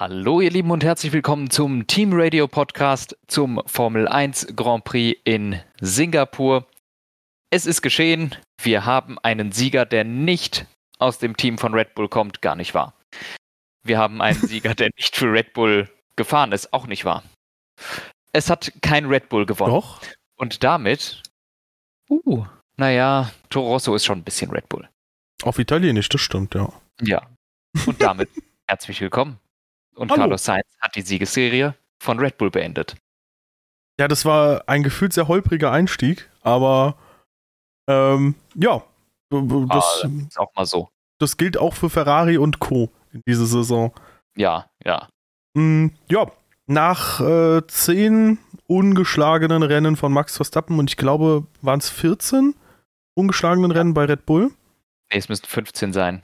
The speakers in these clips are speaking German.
Hallo ihr Lieben und herzlich willkommen zum Team Radio Podcast zum Formel 1 Grand Prix in Singapur. Es ist geschehen, wir haben einen Sieger, der nicht aus dem Team von Red Bull kommt, gar nicht wahr. Wir haben einen Sieger, der nicht für Red Bull gefahren ist, auch nicht wahr. Es hat kein Red Bull gewonnen. Doch. Und damit, uh, naja, Toro Rosso ist schon ein bisschen Red Bull. Auf Italienisch, das stimmt, ja. Ja. Und damit herzlich willkommen und Hallo. Carlos Sainz hat die Siegesserie von Red Bull beendet. Ja, das war ein gefühlt sehr holpriger Einstieg, aber ähm, ja, das, ah, ist auch mal so. das gilt auch für Ferrari und Co. in dieser Saison. Ja, ja. Mm, ja, nach äh, zehn ungeschlagenen Rennen von Max Verstappen und ich glaube, waren es 14 ungeschlagenen Rennen bei Red Bull? Nee, es müssten 15 sein.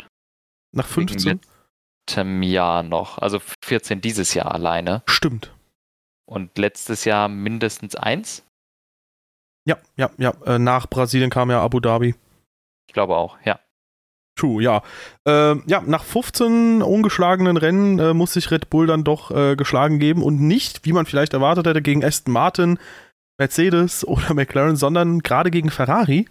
Nach Wegen 15? Jahr noch. Also 14 dieses Jahr alleine. Stimmt. Und letztes Jahr mindestens eins. Ja, ja, ja. Äh, nach Brasilien kam ja Abu Dhabi. Ich glaube auch, ja. True, ja. Ähm, ja, nach 15 ungeschlagenen Rennen äh, muss sich Red Bull dann doch äh, geschlagen geben und nicht, wie man vielleicht erwartet hätte, gegen Aston Martin, Mercedes oder McLaren, sondern gerade gegen Ferrari.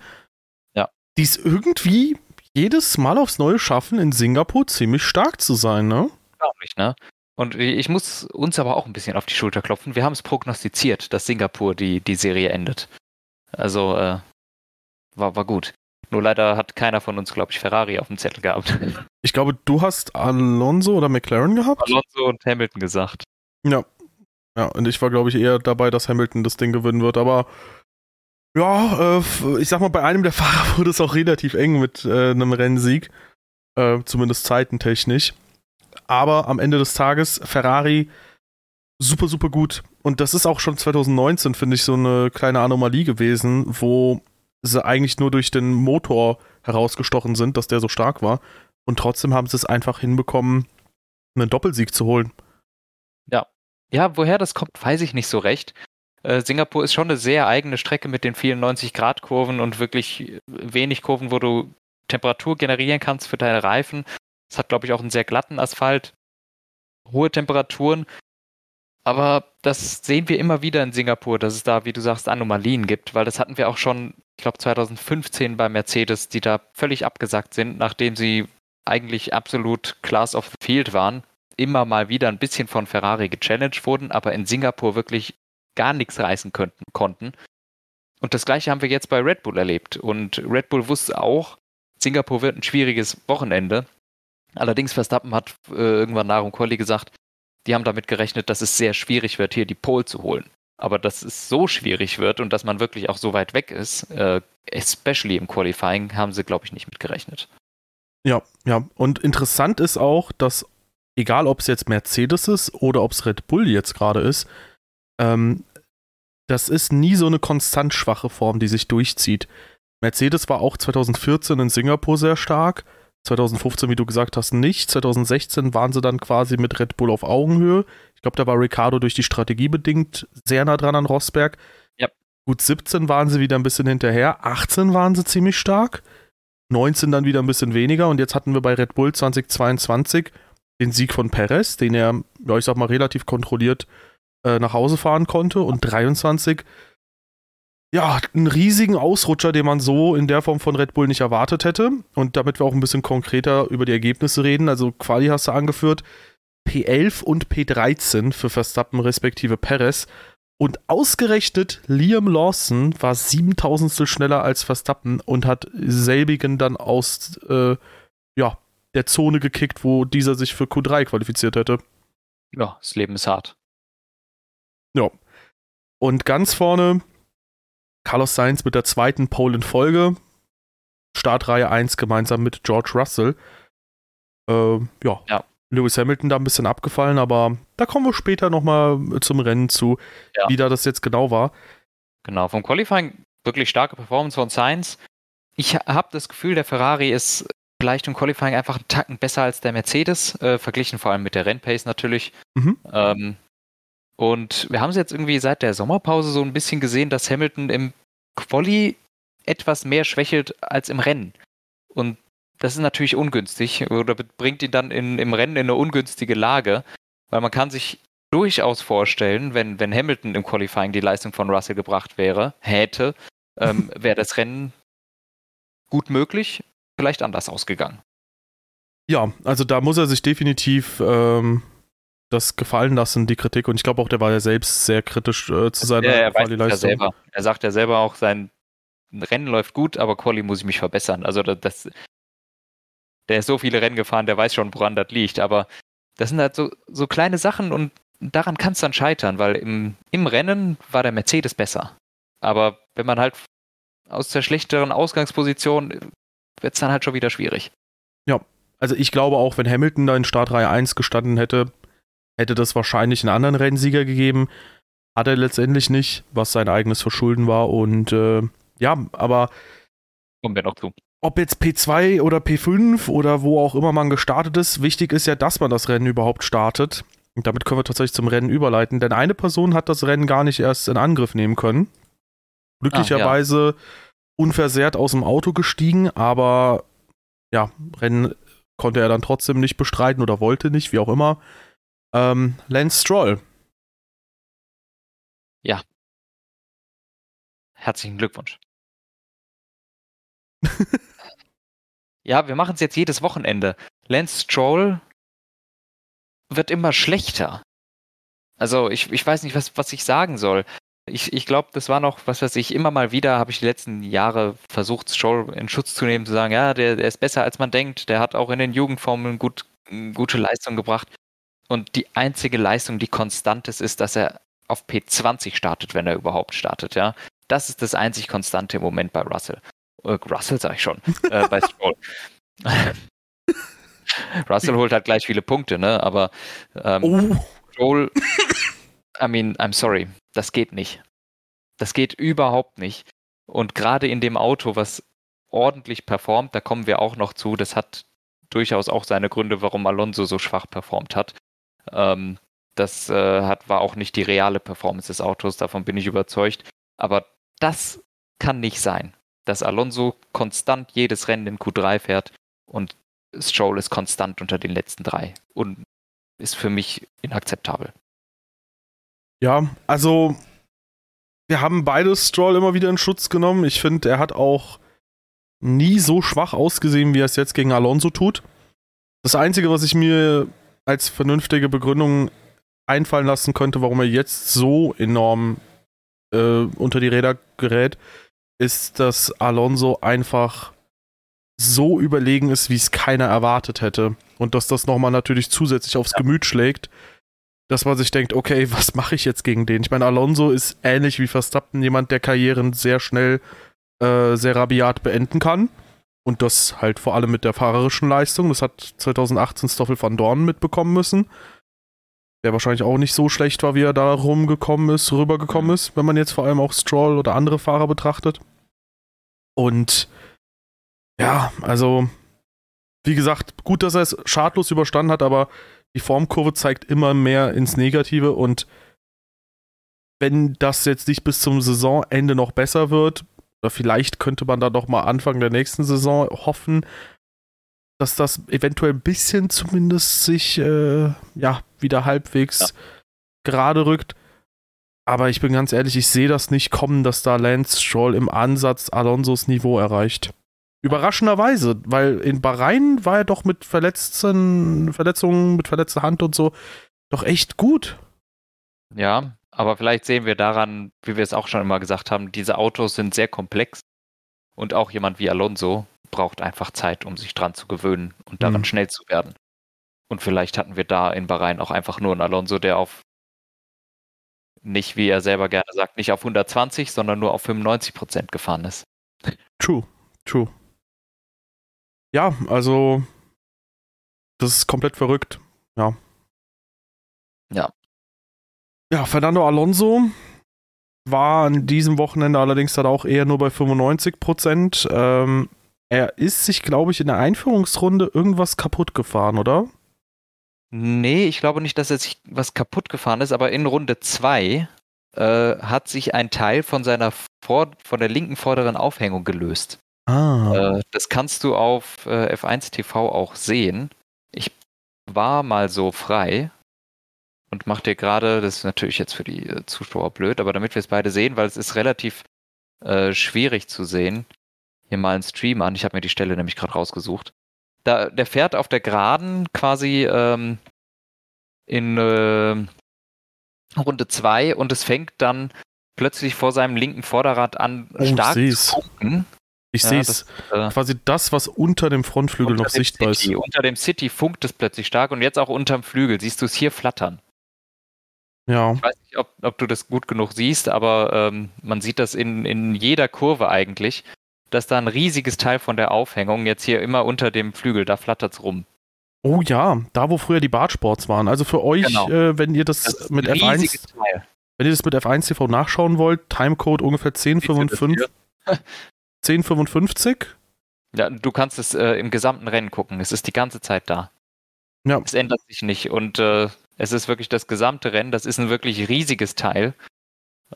Ja. Die es irgendwie jedes Mal aufs Neue schaffen, in Singapur ziemlich stark zu sein, ne? Unglaublich, ne? Und ich muss uns aber auch ein bisschen auf die Schulter klopfen. Wir haben es prognostiziert, dass Singapur die, die Serie endet. Also, äh, war, war gut. Nur leider hat keiner von uns, glaube ich, Ferrari auf dem Zettel gehabt. Ich glaube, du hast Alonso oder McLaren gehabt? Alonso und Hamilton gesagt. Ja. Ja, und ich war, glaube ich, eher dabei, dass Hamilton das Ding gewinnen wird, aber ja, äh, ich sag mal, bei einem der Fahrer wurde es auch relativ eng mit äh, einem Rennsieg. Äh, zumindest zeitentechnisch. Aber am Ende des Tages, Ferrari super, super gut. Und das ist auch schon 2019, finde ich, so eine kleine Anomalie gewesen, wo sie eigentlich nur durch den Motor herausgestochen sind, dass der so stark war. Und trotzdem haben sie es einfach hinbekommen, einen Doppelsieg zu holen. Ja, woher das kommt, weiß ich nicht so recht. Äh, Singapur ist schon eine sehr eigene Strecke mit den vielen 90-Grad-Kurven und wirklich wenig Kurven, wo du Temperatur generieren kannst für deine Reifen. Es hat, glaube ich, auch einen sehr glatten Asphalt, hohe Temperaturen. Aber das sehen wir immer wieder in Singapur, dass es da, wie du sagst, Anomalien gibt, weil das hatten wir auch schon, ich glaube, 2015 bei Mercedes, die da völlig abgesackt sind, nachdem sie eigentlich absolut Class of the Field waren, immer mal wieder ein bisschen von Ferrari gechallenged wurden, aber in Singapur wirklich gar nichts reißen könnten, konnten. Und das gleiche haben wir jetzt bei Red Bull erlebt. Und Red Bull wusste auch, Singapur wird ein schwieriges Wochenende. Allerdings Verstappen hat äh, irgendwann nach dem Quali gesagt, die haben damit gerechnet, dass es sehr schwierig wird, hier die Pole zu holen. Aber dass es so schwierig wird und dass man wirklich auch so weit weg ist, äh, especially im Qualifying, haben sie, glaube ich, nicht mitgerechnet. Ja, ja. Und interessant ist auch, dass egal ob es jetzt Mercedes ist oder ob es Red Bull jetzt gerade ist, ähm, das ist nie so eine konstant schwache Form, die sich durchzieht. Mercedes war auch 2014 in Singapur sehr stark. 2015, wie du gesagt hast, nicht. 2016 waren sie dann quasi mit Red Bull auf Augenhöhe. Ich glaube, da war Ricardo durch die Strategie bedingt sehr nah dran an Rosberg. Ja. Gut, 17 waren sie wieder ein bisschen hinterher. 18 waren sie ziemlich stark. 19 dann wieder ein bisschen weniger. Und jetzt hatten wir bei Red Bull 2022 den Sieg von Perez, den er, ja, ich sag mal, relativ kontrolliert äh, nach Hause fahren konnte. Und 23, ja, einen riesigen Ausrutscher, den man so in der Form von Red Bull nicht erwartet hätte. Und damit wir auch ein bisschen konkreter über die Ergebnisse reden, also Quali hast du angeführt, P11 und P13 für Verstappen respektive Perez. Und ausgerechnet Liam Lawson war 7000 schneller als Verstappen und hat selbigen dann aus äh, ja, der Zone gekickt, wo dieser sich für Q3 qualifiziert hätte. Ja, das Leben ist hart. Ja. Und ganz vorne Carlos Sainz mit der zweiten Pole in Folge. Startreihe 1 gemeinsam mit George Russell. Äh, ja. Ja. Lewis Hamilton da ein bisschen abgefallen, aber da kommen wir später nochmal zum Rennen zu, Ja. wie da das jetzt genau war. Genau, vom Qualifying wirklich starke Performance von Sainz. Ich habe das Gefühl, der Ferrari ist vielleicht im Qualifying einfach einen Tacken besser als der Mercedes, äh, verglichen vor allem mit der Rennpace natürlich. Mhm. Ähm, und wir haben es jetzt irgendwie seit der Sommerpause so ein bisschen gesehen, dass Hamilton im Quali etwas mehr schwächelt als im Rennen. Und das ist natürlich ungünstig oder bringt ihn dann in, im Rennen in eine ungünstige Lage. weil man kann sich durchaus vorstellen, wenn, wenn Hamilton im Qualifying die Leistung von Russell gebracht wäre, hätte, ähm, wäre das Rennen gut möglich, vielleicht anders ausgegangen. Ja, also da muss er sich definitiv ähm, das gefallen lassen, die Kritik. Und ich glaube auch, der war ja selbst sehr kritisch äh, zu seiner ja, er Quali-Leistung. Ja er sagt ja selber auch, sein Rennen läuft gut, aber Quali muss ich mich verbessern. Also das, der ist so viele Rennen gefahren, der weiß schon, woran das liegt. Aber das sind halt so, so kleine Sachen und daran kann es dann scheitern, weil im, im Rennen war der Mercedes besser. Aber wenn man halt aus der schlechteren Ausgangsposition wird es dann halt schon wieder schwierig. Ja, also ich glaube auch, wenn Hamilton da in Startreihe 1 gestanden hätte, hätte das wahrscheinlich einen anderen Rennsieger gegeben. Hat er letztendlich nicht, was sein eigenes Verschulden war. Und äh, ja, aber. Kommen wir noch zu. Ob jetzt P2 oder P5 oder wo auch immer man gestartet ist, wichtig ist ja, dass man das Rennen überhaupt startet. Und damit können wir tatsächlich zum Rennen überleiten, denn eine Person hat das Rennen gar nicht erst in Angriff nehmen können. Glücklicherweise ah, ja. unversehrt aus dem Auto gestiegen, aber ja, Rennen konnte er dann trotzdem nicht bestreiten oder wollte nicht, wie auch immer. Ähm, Lance Stroll. Ja. Herzlichen Glückwunsch. ja, wir machen es jetzt jedes Wochenende. Lance Stroll wird immer schlechter. Also ich, ich weiß nicht, was, was ich sagen soll. Ich, ich glaube, das war noch, was weiß ich, immer mal wieder habe ich die letzten Jahre versucht, Stroll in Schutz zu nehmen, zu sagen, ja, der, der ist besser als man denkt, der hat auch in den Jugendformeln gut, gute Leistung gebracht. Und die einzige Leistung, die konstant ist, ist, dass er auf P20 startet, wenn er überhaupt startet, ja. Das ist das einzig Konstante im Moment bei Russell. Äh, Russell sag ich schon, äh, bei Stroll. Russell holt halt gleich viele Punkte, ne? Aber ähm, oh. Stroll, I mean, I'm sorry, das geht nicht. Das geht überhaupt nicht. Und gerade in dem Auto, was ordentlich performt, da kommen wir auch noch zu, das hat durchaus auch seine Gründe, warum Alonso so schwach performt hat. Ähm, das äh, hat, war auch nicht die reale Performance des Autos, davon bin ich überzeugt. Aber das kann nicht sein, dass Alonso konstant jedes Rennen in Q3 fährt und Stroll ist konstant unter den letzten drei und ist für mich inakzeptabel. Ja, also wir haben beide Stroll immer wieder in Schutz genommen. Ich finde, er hat auch nie so schwach ausgesehen, wie er es jetzt gegen Alonso tut. Das Einzige, was ich mir als vernünftige Begründung einfallen lassen könnte, warum er jetzt so enorm äh, unter die Räder gerät, ist, dass Alonso einfach so überlegen ist, wie es keiner erwartet hätte. Und dass das nochmal natürlich zusätzlich aufs Gemüt schlägt, dass man sich denkt, okay, was mache ich jetzt gegen den? Ich meine, Alonso ist ähnlich wie Verstappen jemand, der Karrieren sehr schnell, äh, sehr rabiat beenden kann. Und das halt vor allem mit der fahrerischen Leistung. Das hat 2018 Stoffel van Dorn mitbekommen müssen. Der wahrscheinlich auch nicht so schlecht war, wie er da rumgekommen ist, rübergekommen ist, wenn man jetzt vor allem auch Stroll oder andere Fahrer betrachtet. Und ja, also, wie gesagt, gut, dass er es schadlos überstanden hat, aber die Formkurve zeigt immer mehr ins Negative und wenn das jetzt nicht bis zum Saisonende noch besser wird, oder vielleicht könnte man da doch mal Anfang der nächsten Saison hoffen, dass das eventuell ein bisschen zumindest sich äh, ja wieder halbwegs ja. gerade rückt. Aber ich bin ganz ehrlich, ich sehe das nicht kommen, dass da Lance Stroll im Ansatz Alonsos Niveau erreicht. Überraschenderweise, weil in Bahrain war er doch mit verletzten Verletzungen, mit verletzter Hand und so doch echt gut. Ja, aber vielleicht sehen wir daran, wie wir es auch schon immer gesagt haben, diese Autos sind sehr komplex und auch jemand wie Alonso braucht einfach Zeit, um sich dran zu gewöhnen und daran mhm. schnell zu werden. Und vielleicht hatten wir da in Bahrain auch einfach nur einen Alonso, der auf nicht, wie er selber gerne sagt, nicht auf 120, sondern nur auf 95 Prozent gefahren ist. True, true ja, also das ist komplett verrückt. Ja. Ja. Ja, Fernando Alonso war an diesem Wochenende allerdings dann auch eher nur bei 95 Prozent. Ähm, er ist sich, glaube ich, in der Einführungsrunde irgendwas kaputt gefahren, oder? Nee, ich glaube nicht, dass er sich was kaputt gefahren ist, aber in Runde 2 äh, hat sich ein Teil von seiner Vor von der linken vorderen Aufhängung gelöst. Ah. Äh, das kannst du auf äh, F1 TV auch sehen. Ich war mal so frei und mache dir gerade, das ist natürlich jetzt für die äh, Zuschauer blöd, aber damit wir es beide sehen, weil es ist relativ äh, schwierig zu sehen, hier mal einen Stream an. Ich habe mir die Stelle nämlich gerade rausgesucht. Da, der fährt auf der Geraden quasi ähm, in äh, Runde 2 und es fängt dann plötzlich vor seinem linken Vorderrad an, Oh, ich stark seh's. zu funken. Ich Ja, sehe es. äh, Quasi das, was unter dem Frontflügel unter noch dem sichtbar City, ist. Unter dem City funkt es plötzlich stark und jetzt auch unterm Flügel. Siehst du es hier flattern? Ja. Ich weiß nicht, ob, ob du das gut genug siehst, aber ähm, man sieht das in, in jeder Kurve eigentlich, dass da ein riesiges Teil von der Aufhängung jetzt hier immer unter dem Flügel, da flattert es rum. Oh ja, da wo früher die Bartsports waren. Also für euch, Genau. äh, wenn ihr das, Das mit ein riesiges F1, Teil. wenn ihr das mit F1 TV nachschauen wollt, Timecode ungefähr Siehst du das 1055, hier? 1055. Ja, du kannst es äh, im gesamten Rennen gucken. Es ist die ganze Zeit da. Ja. Es ändert sich nicht. Und äh, es ist wirklich das gesamte Rennen. Das ist ein wirklich riesiges Teil,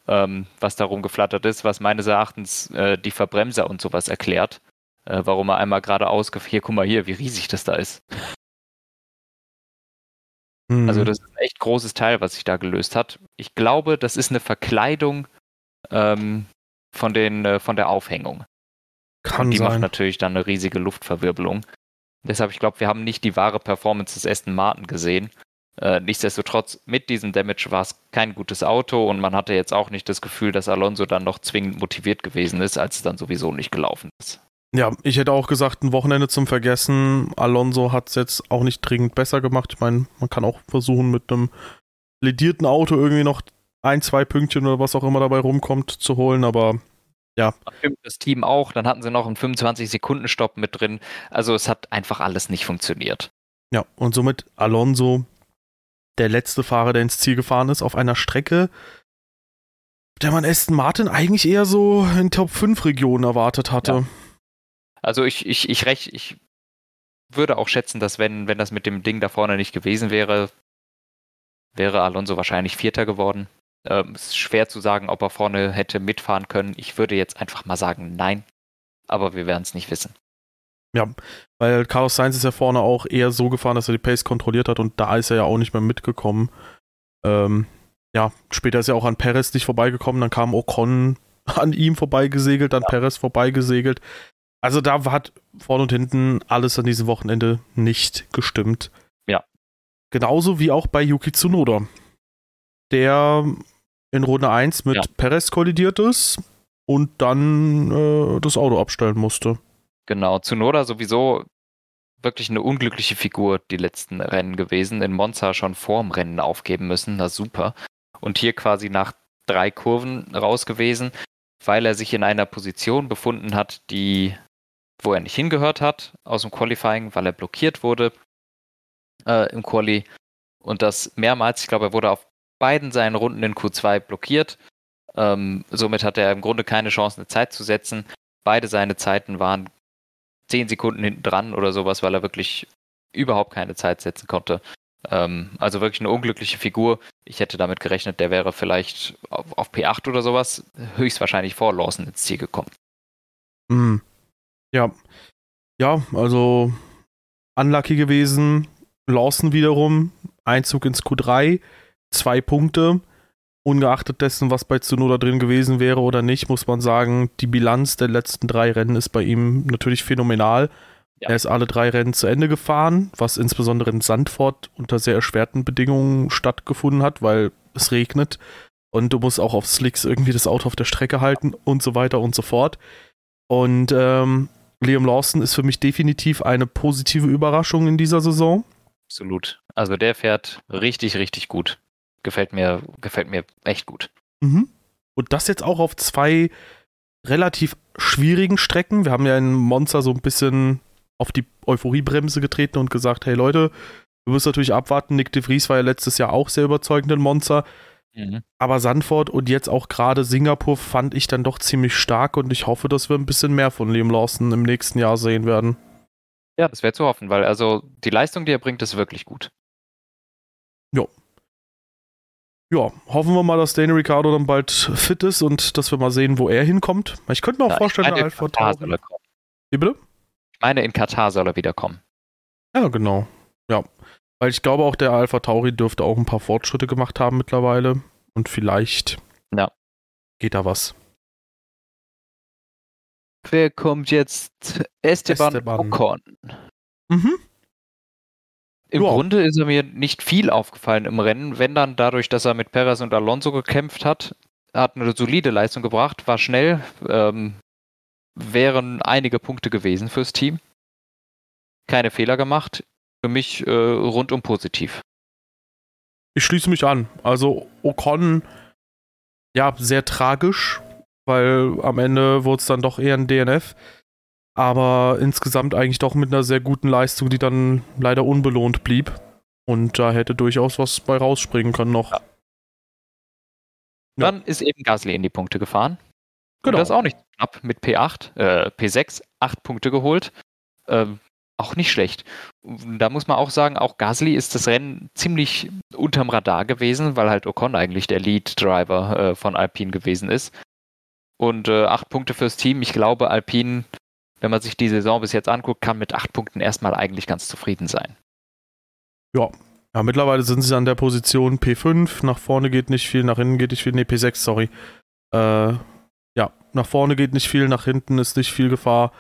ähm, was da rumgeflattert ist, was meines Erachtens äh, die Verbremser und sowas erklärt. Äh, warum er einmal geradeaus gef- Hier, guck mal hier, wie riesig das da ist. Hm. Also das ist ein echt großes Teil, was sich da gelöst hat. Ich glaube, das ist eine Verkleidung ähm, von, den, äh, von der Aufhängung. kann und die macht sein. natürlich dann eine riesige Luftverwirbelung. Deshalb, ich glaube, wir haben nicht die wahre Performance des Aston Martin gesehen. Äh, nichtsdestotrotz, mit diesem Damage war es kein gutes Auto und man hatte jetzt auch nicht das Gefühl, dass Alonso dann noch zwingend motiviert gewesen ist, als es dann sowieso nicht gelaufen ist. Ja, ich hätte auch gesagt, ein Wochenende zum Vergessen. Alonso hat es jetzt auch nicht dringend besser gemacht. Ich meine, man kann auch versuchen, mit einem ledierten Auto irgendwie noch ein, zwei Pünktchen oder was auch immer dabei rumkommt zu holen, aber Das Team auch, dann hatten sie noch einen 25-Sekunden-Stopp mit drin. Also es hat einfach alles nicht funktioniert. ja, und somit Alonso der letzte Fahrer, der ins Ziel gefahren ist, auf einer Strecke, der man Aston Martin eigentlich eher so in Top 5 Regionen erwartet hatte. Ja. Also ich, ich, ich, rech, ich würde auch schätzen, dass wenn, wenn das mit dem Ding da vorne nicht gewesen wäre, wäre Alonso wahrscheinlich Vierter geworden. Ähm, es ist schwer zu sagen, ob er vorne hätte mitfahren können. Ich würde jetzt einfach mal sagen, nein. Aber wir werden es nicht wissen. Ja, weil Carlos Sainz ist ja vorne auch eher so gefahren, dass er die Pace kontrolliert hat und da ist er ja auch nicht mehr mitgekommen. Ähm, ja, später ist er auch an Perez nicht vorbeigekommen, dann kam Ocon an ihm vorbeigesegelt, dann Ja. Perez vorbeigesegelt. Also da hat vorne und hinten alles an diesem Wochenende nicht gestimmt. Ja. Genauso wie auch bei Yuki Tsunoda, der in Runde 1 mit Ja. Perez kollidiert ist und dann äh, das Auto abstellen musste. Genau, Tsunoda sowieso wirklich eine unglückliche Figur die letzten Rennen gewesen. In Monza schon vorm Rennen aufgeben müssen, na super. Und hier quasi nach drei Kurven raus gewesen, weil er sich in einer Position befunden hat, die, wo er nicht hingehört hat aus dem Qualifying, weil er blockiert wurde äh, im Quali. Und das mehrmals, ich glaube, er wurde auf beiden seinen Runden in Q2 blockiert. Ähm, somit hatte er im Grunde keine Chance, eine Zeit zu setzen. Beide seine Zeiten waren zehn Sekunden hinten dran oder sowas, weil er wirklich überhaupt keine Zeit setzen konnte. Ähm, also wirklich eine unglückliche Figur. Ich hätte damit gerechnet, der wäre vielleicht auf, auf P8 oder sowas höchstwahrscheinlich vor Lawson ins Ziel gekommen. Hm. Ja. Ja, also unlucky gewesen. Lawson wiederum, Einzug ins Q3, zwei Punkte. Ungeachtet dessen, was bei Tsunoda drin gewesen wäre oder nicht, muss man sagen, die Bilanz der letzten drei Rennen ist bei ihm natürlich phänomenal. Ja. Er ist alle drei Rennen zu Ende gefahren, was insbesondere in Sandford unter sehr erschwerten Bedingungen stattgefunden hat, weil es regnet und du musst auch auf Slicks irgendwie das Auto auf der Strecke halten und so weiter und so fort. Und ähm, Liam Lawson ist für mich definitiv eine positive Überraschung in dieser Saison. Absolut. Also der fährt richtig, richtig gut. Gefällt mir, gefällt mir echt gut. Mhm. Und das jetzt auch auf zwei relativ schwierigen Strecken. Wir haben ja in Monza so ein bisschen auf die Euphoriebremse getreten und gesagt, hey Leute, wir müssen natürlich abwarten. Nick de Vries war ja letztes Jahr auch sehr überzeugend in Monza. Mhm. Aber Sandford und jetzt auch gerade Singapur fand ich dann doch ziemlich stark und ich hoffe, dass wir ein bisschen mehr von Liam Lawson im nächsten Jahr sehen werden. Ja, das wäre zu hoffen, weil also die Leistung, die er bringt, ist wirklich gut. Ja, hoffen wir mal, dass Daniel Ricciardo dann bald fit ist und dass wir mal sehen, wo er hinkommt. Ich könnte mir auch Ja, vorstellen, ich meine, der in Alpha Katar Tauri. soll er kommen. Wie bitte? Ich meine, in Katar soll er wiederkommen. Ja, genau. Ja. Weil ich glaube auch, der Alpha Tauri dürfte auch ein paar Fortschritte gemacht haben mittlerweile. Und vielleicht ja. geht da was. Wer kommt jetzt? Esteban, Esteban. Ocon. Mhm. Im ja. Grunde ist er mir nicht viel aufgefallen im Rennen, wenn dann dadurch, dass er mit Perez und Alonso gekämpft hat, hat eine solide Leistung gebracht, war schnell, ähm, wären einige Punkte gewesen fürs Team. Keine Fehler gemacht. Für mich äh, rundum positiv. Ich schließe mich an. Also Ocon, ja, sehr tragisch, weil am Ende wurde es dann doch eher ein DNF. Aber insgesamt eigentlich doch mit einer sehr guten Leistung, die dann leider unbelohnt blieb. Und da hätte durchaus was bei rausspringen können noch. Ja. Dann ist eben Gasly in die Punkte gefahren. Genau. Und das auch nicht knapp mit P8, äh, P6, 8 Punkte geholt. Ähm, auch nicht schlecht. Da muss man auch sagen, auch Gasly ist das Rennen ziemlich unterm Radar gewesen, weil halt Ocon eigentlich der Lead-Driver äh, von Alpine gewesen ist. Und äh, acht Punkte fürs Team. Ich glaube, Alpine, wenn man sich die Saison bis jetzt anguckt, kann mit acht Punkten erstmal eigentlich ganz zufrieden sein. Ja, ja, mittlerweile sind sie an der Position P5. Nach vorne geht nicht viel, nach hinten geht nicht viel. Ne, P6, sorry. Äh, ja, nach vorne geht nicht viel, nach hinten ist nicht viel Gefahr.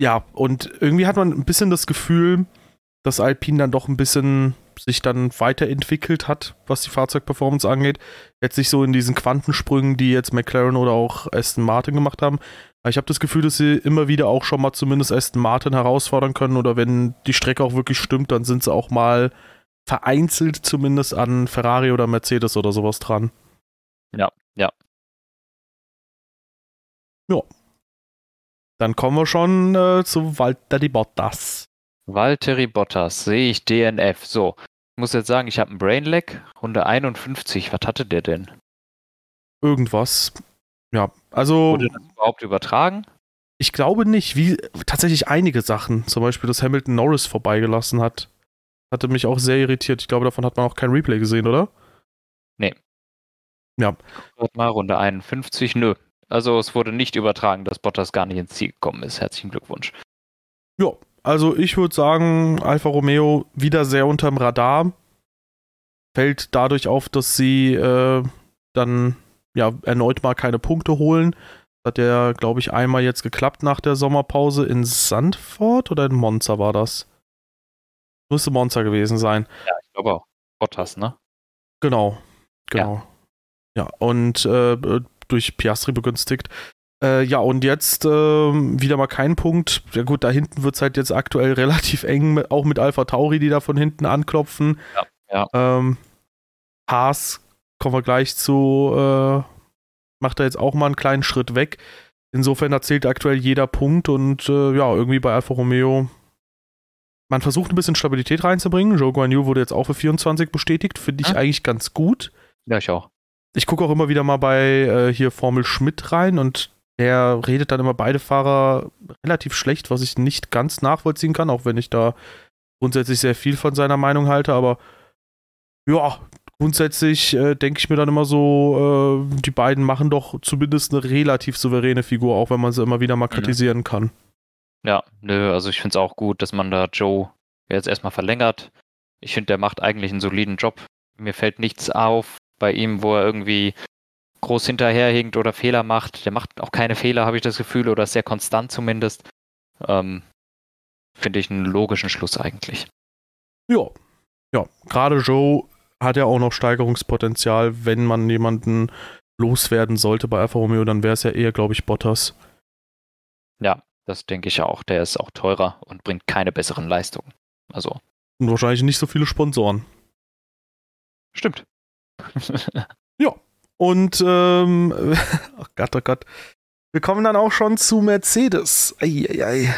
Ja, und irgendwie hat man ein bisschen das Gefühl, dass Alpine dann doch ein bisschen sich dann weiterentwickelt hat, was die Fahrzeugperformance angeht. Jetzt nicht so in diesen Quantensprüngen, die jetzt McLaren oder auch Aston Martin gemacht haben. Aber ich habe das Gefühl, dass sie immer wieder auch schon mal zumindest Aston Martin herausfordern können oder wenn die Strecke auch wirklich stimmt, dann sind sie auch mal vereinzelt zumindest an Ferrari oder Mercedes oder sowas dran. Ja, ja. Ja. Dann kommen wir schon äh, zu Walter di Bottas. Valtteri Bottas, sehe ich DNF. So, ich muss jetzt sagen, ich habe einen Brainlag. Runde 51, was hatte der denn? Irgendwas. Ja, also. Wurde das überhaupt übertragen? Ich glaube nicht, wie tatsächlich einige Sachen, zum Beispiel, dass Hamilton Norris vorbeigelassen hat, hatte mich auch sehr irritiert. Ich glaube, davon hat man auch kein Replay gesehen, oder? Nee. Ja. Guck mal, Runde 51, nö. Also es wurde nicht übertragen, dass Bottas gar nicht ins Ziel gekommen ist. Herzlichen Glückwunsch. Ja, also ich würde sagen, Alfa Romeo wieder sehr unterm Radar. Fällt dadurch auf, dass sie äh, dann ja erneut mal keine Punkte holen. Hat ja, glaube ich, einmal jetzt geklappt nach der Sommerpause in Sandford oder in Monza war das? Müsste Monza gewesen sein. Ja, ich glaube auch. Bottas, ne? Genau, genau. Ja, ja und äh, durch Piastri begünstigt. Äh, ja, und jetzt äh, wieder mal kein Punkt. Ja gut, da hinten wird es halt jetzt aktuell relativ eng, mit, auch mit Alpha Tauri, die da von hinten anklopfen. Ja, ja. Ähm, Haas, kommen wir gleich zu, äh, macht da jetzt auch mal einen kleinen Schritt weg. Insofern erzählt aktuell jeder Punkt und äh, ja, irgendwie bei Alfa Romeo. Man versucht ein bisschen Stabilität reinzubringen. Joe Guan Yu wurde jetzt auch für 24 bestätigt. Finde ich ja. eigentlich ganz gut. Ja, ich auch. Ich gucke auch immer wieder mal bei äh, hier Formel Schmidt rein und der redet dann immer beide Fahrer relativ schlecht, was ich nicht ganz nachvollziehen kann, auch wenn ich da grundsätzlich sehr viel von seiner Meinung halte. Aber ja, grundsätzlich äh, denke ich mir dann immer so, äh, die beiden machen doch zumindest eine relativ souveräne Figur, auch wenn man sie immer wieder mal mhm. kritisieren kann. Ja, nö, also ich finde es auch gut, dass man da Joe jetzt erstmal verlängert. Ich finde, der macht eigentlich einen soliden Job. Mir fällt nichts auf bei ihm, wo er irgendwie groß hinterherhinkt oder Fehler macht. Der macht auch keine Fehler, habe ich das Gefühl, oder ist sehr konstant zumindest. Ähm, Finde ich einen logischen Schluss eigentlich. Ja, ja. Gerade Joe hat ja auch noch Steigerungspotenzial, wenn man jemanden loswerden sollte bei Alfa Romeo, dann wäre es ja eher, glaube ich, Bottas. Ja, das denke ich auch. Der ist auch teurer und bringt keine besseren Leistungen. Also. Und wahrscheinlich nicht so viele Sponsoren. Stimmt. und, ähm, oh Gott, oh Gott. Wir kommen dann auch schon zu Mercedes. Eieiei.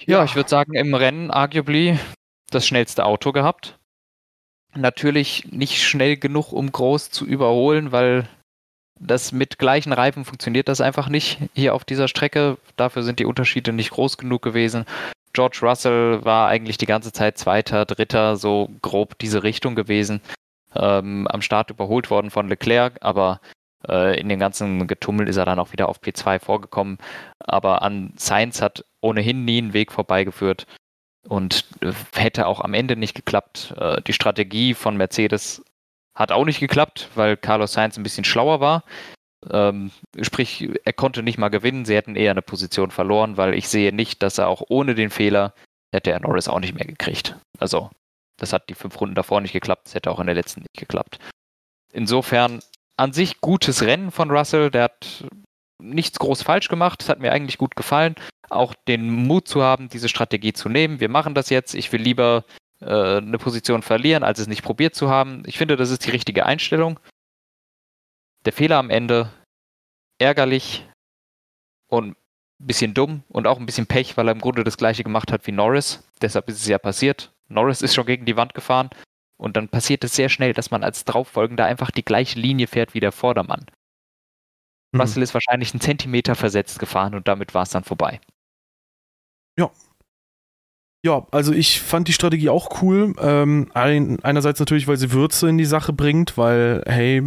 Ja, ja, ich würde sagen, im Rennen arguably das schnellste Auto gehabt. Natürlich nicht schnell genug, um groß zu überholen, weil das mit gleichen Reifen funktioniert das einfach nicht hier auf dieser Strecke. Dafür sind die Unterschiede nicht groß genug gewesen. George Russell war eigentlich die ganze Zeit Zweiter, Dritter, so grob diese Richtung gewesen ähm, am Start überholt worden von Leclerc, aber äh, in dem ganzen Getummel ist er dann auch wieder auf P2 vorgekommen. Aber an Sainz hat ohnehin nie einen Weg vorbeigeführt. und äh, hätte auch am Ende nicht geklappt. Äh, die Strategie von Mercedes hat auch nicht geklappt, weil Carlos Sainz ein bisschen schlauer war. Ähm, sprich, er konnte nicht mal gewinnen, sie hätten eher eine Position verloren, weil ich sehe nicht, dass er auch ohne den Fehler hätte er Norris auch nicht mehr gekriegt. Also, das hat die fünf Runden davor nicht geklappt, das hätte auch in der letzten nicht geklappt. Insofern an sich gutes Rennen von Russell, der hat nichts groß falsch gemacht, das hat mir eigentlich gut gefallen. Auch den Mut zu haben, diese Strategie zu nehmen. Wir machen das jetzt, ich will lieber äh, eine Position verlieren, als es nicht probiert zu haben. Ich finde, das ist die richtige Einstellung. Der Fehler am Ende, ärgerlich und ein bisschen dumm und auch ein bisschen Pech, weil er im Grunde das gleiche gemacht hat wie Norris. Deshalb ist es ja passiert. Norris ist schon gegen die Wand gefahren und dann passiert es sehr schnell, dass man als Drauffolgender einfach die gleiche Linie fährt wie der Vordermann. Mhm. Russell ist wahrscheinlich einen Zentimeter versetzt gefahren und damit war es dann vorbei. Ja. Ja, also ich fand die Strategie auch cool. Ähm, ein, einerseits natürlich, weil sie Würze in die Sache bringt, weil, hey,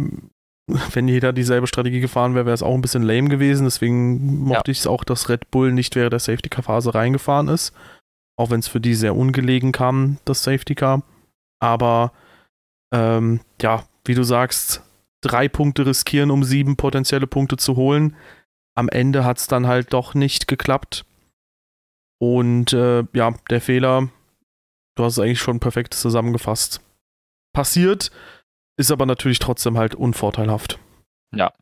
wenn jeder dieselbe Strategie gefahren wäre, wäre es auch ein bisschen lame gewesen. Deswegen mochte ja. ich es auch, dass Red Bull nicht während der Safety Car Phase reingefahren ist. Auch wenn es für die sehr ungelegen kam, das Safety Car. Aber ähm, ja, wie du sagst, drei Punkte riskieren, um sieben potenzielle Punkte zu holen. Am Ende hat es dann halt doch nicht geklappt. Und äh, ja, der Fehler, du hast es eigentlich schon perfekt zusammengefasst. Passiert, ist aber natürlich trotzdem halt unvorteilhaft. Ja.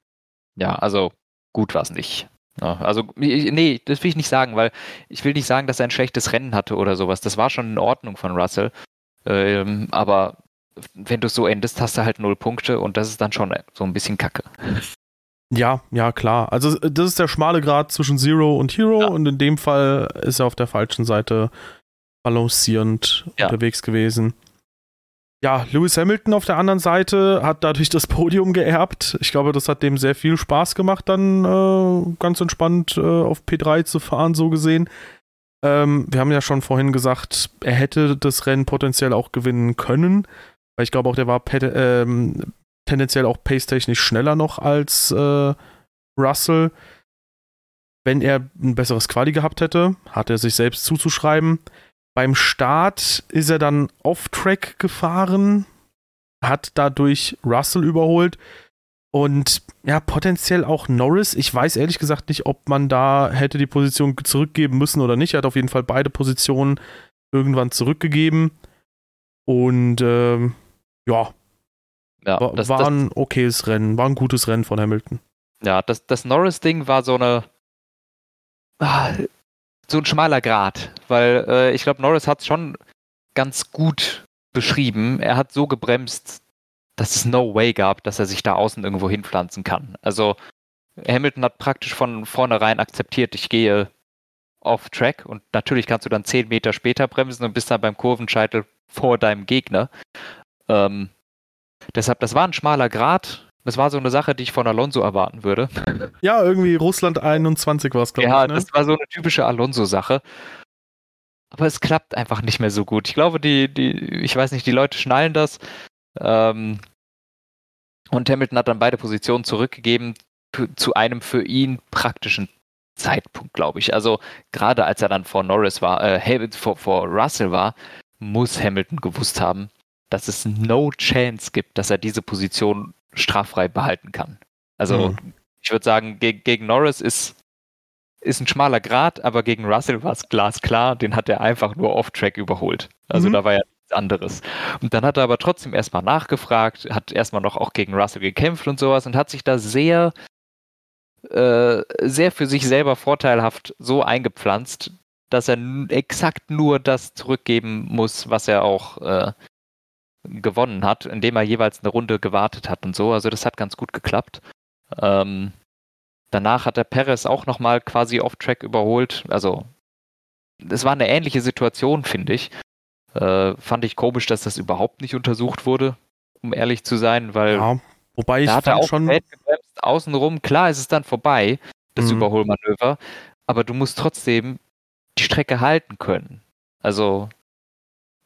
Ja, also gut war es nicht. Ja, also, nee, das will ich nicht sagen, weil ich will nicht sagen, dass er ein schlechtes Rennen hatte oder sowas. Das war schon in Ordnung von Russell. Ähm, aber wenn du es so endest, hast du halt null Punkte und das ist dann schon so ein bisschen kacke. Ja, ja, klar. Also, das ist der schmale Grad zwischen Zero und Hero ja. und in dem Fall ist er auf der falschen Seite balancierend ja. unterwegs gewesen. Ja, Lewis Hamilton auf der anderen Seite hat dadurch das Podium geerbt. Ich glaube, das hat dem sehr viel Spaß gemacht, dann äh, ganz entspannt äh, auf P3 zu fahren, so gesehen. Ähm, wir haben ja schon vorhin gesagt, er hätte das Rennen potenziell auch gewinnen können, weil ich glaube auch, der war ähm, tendenziell auch pace-technisch schneller noch als äh, Russell. Wenn er ein besseres Quali gehabt hätte, hat er sich selbst zuzuschreiben. Beim Start ist er dann off-Track gefahren, hat dadurch Russell überholt und ja, potenziell auch Norris. Ich weiß ehrlich gesagt nicht, ob man da hätte die Position zurückgeben müssen oder nicht. Er hat auf jeden Fall beide Positionen irgendwann zurückgegeben. Und ähm, ja, ja war, das, war ein okayes Rennen, war ein gutes Rennen von Hamilton. Ja, das, das Norris-Ding war so eine. So ein schmaler Grad, weil äh, ich glaube, Norris hat es schon ganz gut beschrieben. Er hat so gebremst, dass es no way gab, dass er sich da außen irgendwo hinpflanzen kann. Also Hamilton hat praktisch von vornherein akzeptiert, ich gehe off Track und natürlich kannst du dann zehn Meter später bremsen und bist dann beim Kurvenscheitel vor deinem Gegner. Ähm, deshalb, das war ein schmaler Grad. Das war so eine Sache, die ich von Alonso erwarten würde. Ja, irgendwie Russland 21 war es, glaube ja, ich. Ja, ne? das war so eine typische Alonso-Sache. Aber es klappt einfach nicht mehr so gut. Ich glaube, die, die, ich weiß nicht, die Leute schnallen das. Ähm, und Hamilton hat dann beide Positionen zurückgegeben zu einem für ihn praktischen Zeitpunkt, glaube ich. Also gerade als er dann vor Norris war, äh, vor, vor Russell war, muss Hamilton gewusst haben, dass es no chance gibt, dass er diese Position straffrei behalten kann. Also mhm. ich würde sagen, ge gegen Norris ist, ist ein schmaler Grad, aber gegen Russell war es glasklar, den hat er einfach nur off-Track überholt. Also mhm. da war ja nichts anderes. Und dann hat er aber trotzdem erstmal nachgefragt, hat erstmal noch auch gegen Russell gekämpft und sowas und hat sich da sehr, äh, sehr für sich selber vorteilhaft so eingepflanzt, dass er exakt nur das zurückgeben muss, was er auch äh, gewonnen hat, indem er jeweils eine Runde gewartet hat und so. Also das hat ganz gut geklappt. Ähm, danach hat der Perez auch nochmal quasi off-Track überholt. Also es war eine ähnliche Situation, finde ich. Äh, fand ich komisch, dass das überhaupt nicht untersucht wurde, um ehrlich zu sein, weil ja, wobei ich da hat er auch schon gebremst, außenrum. Klar ist es dann vorbei, das mhm. Überholmanöver, aber du musst trotzdem die Strecke halten können. Also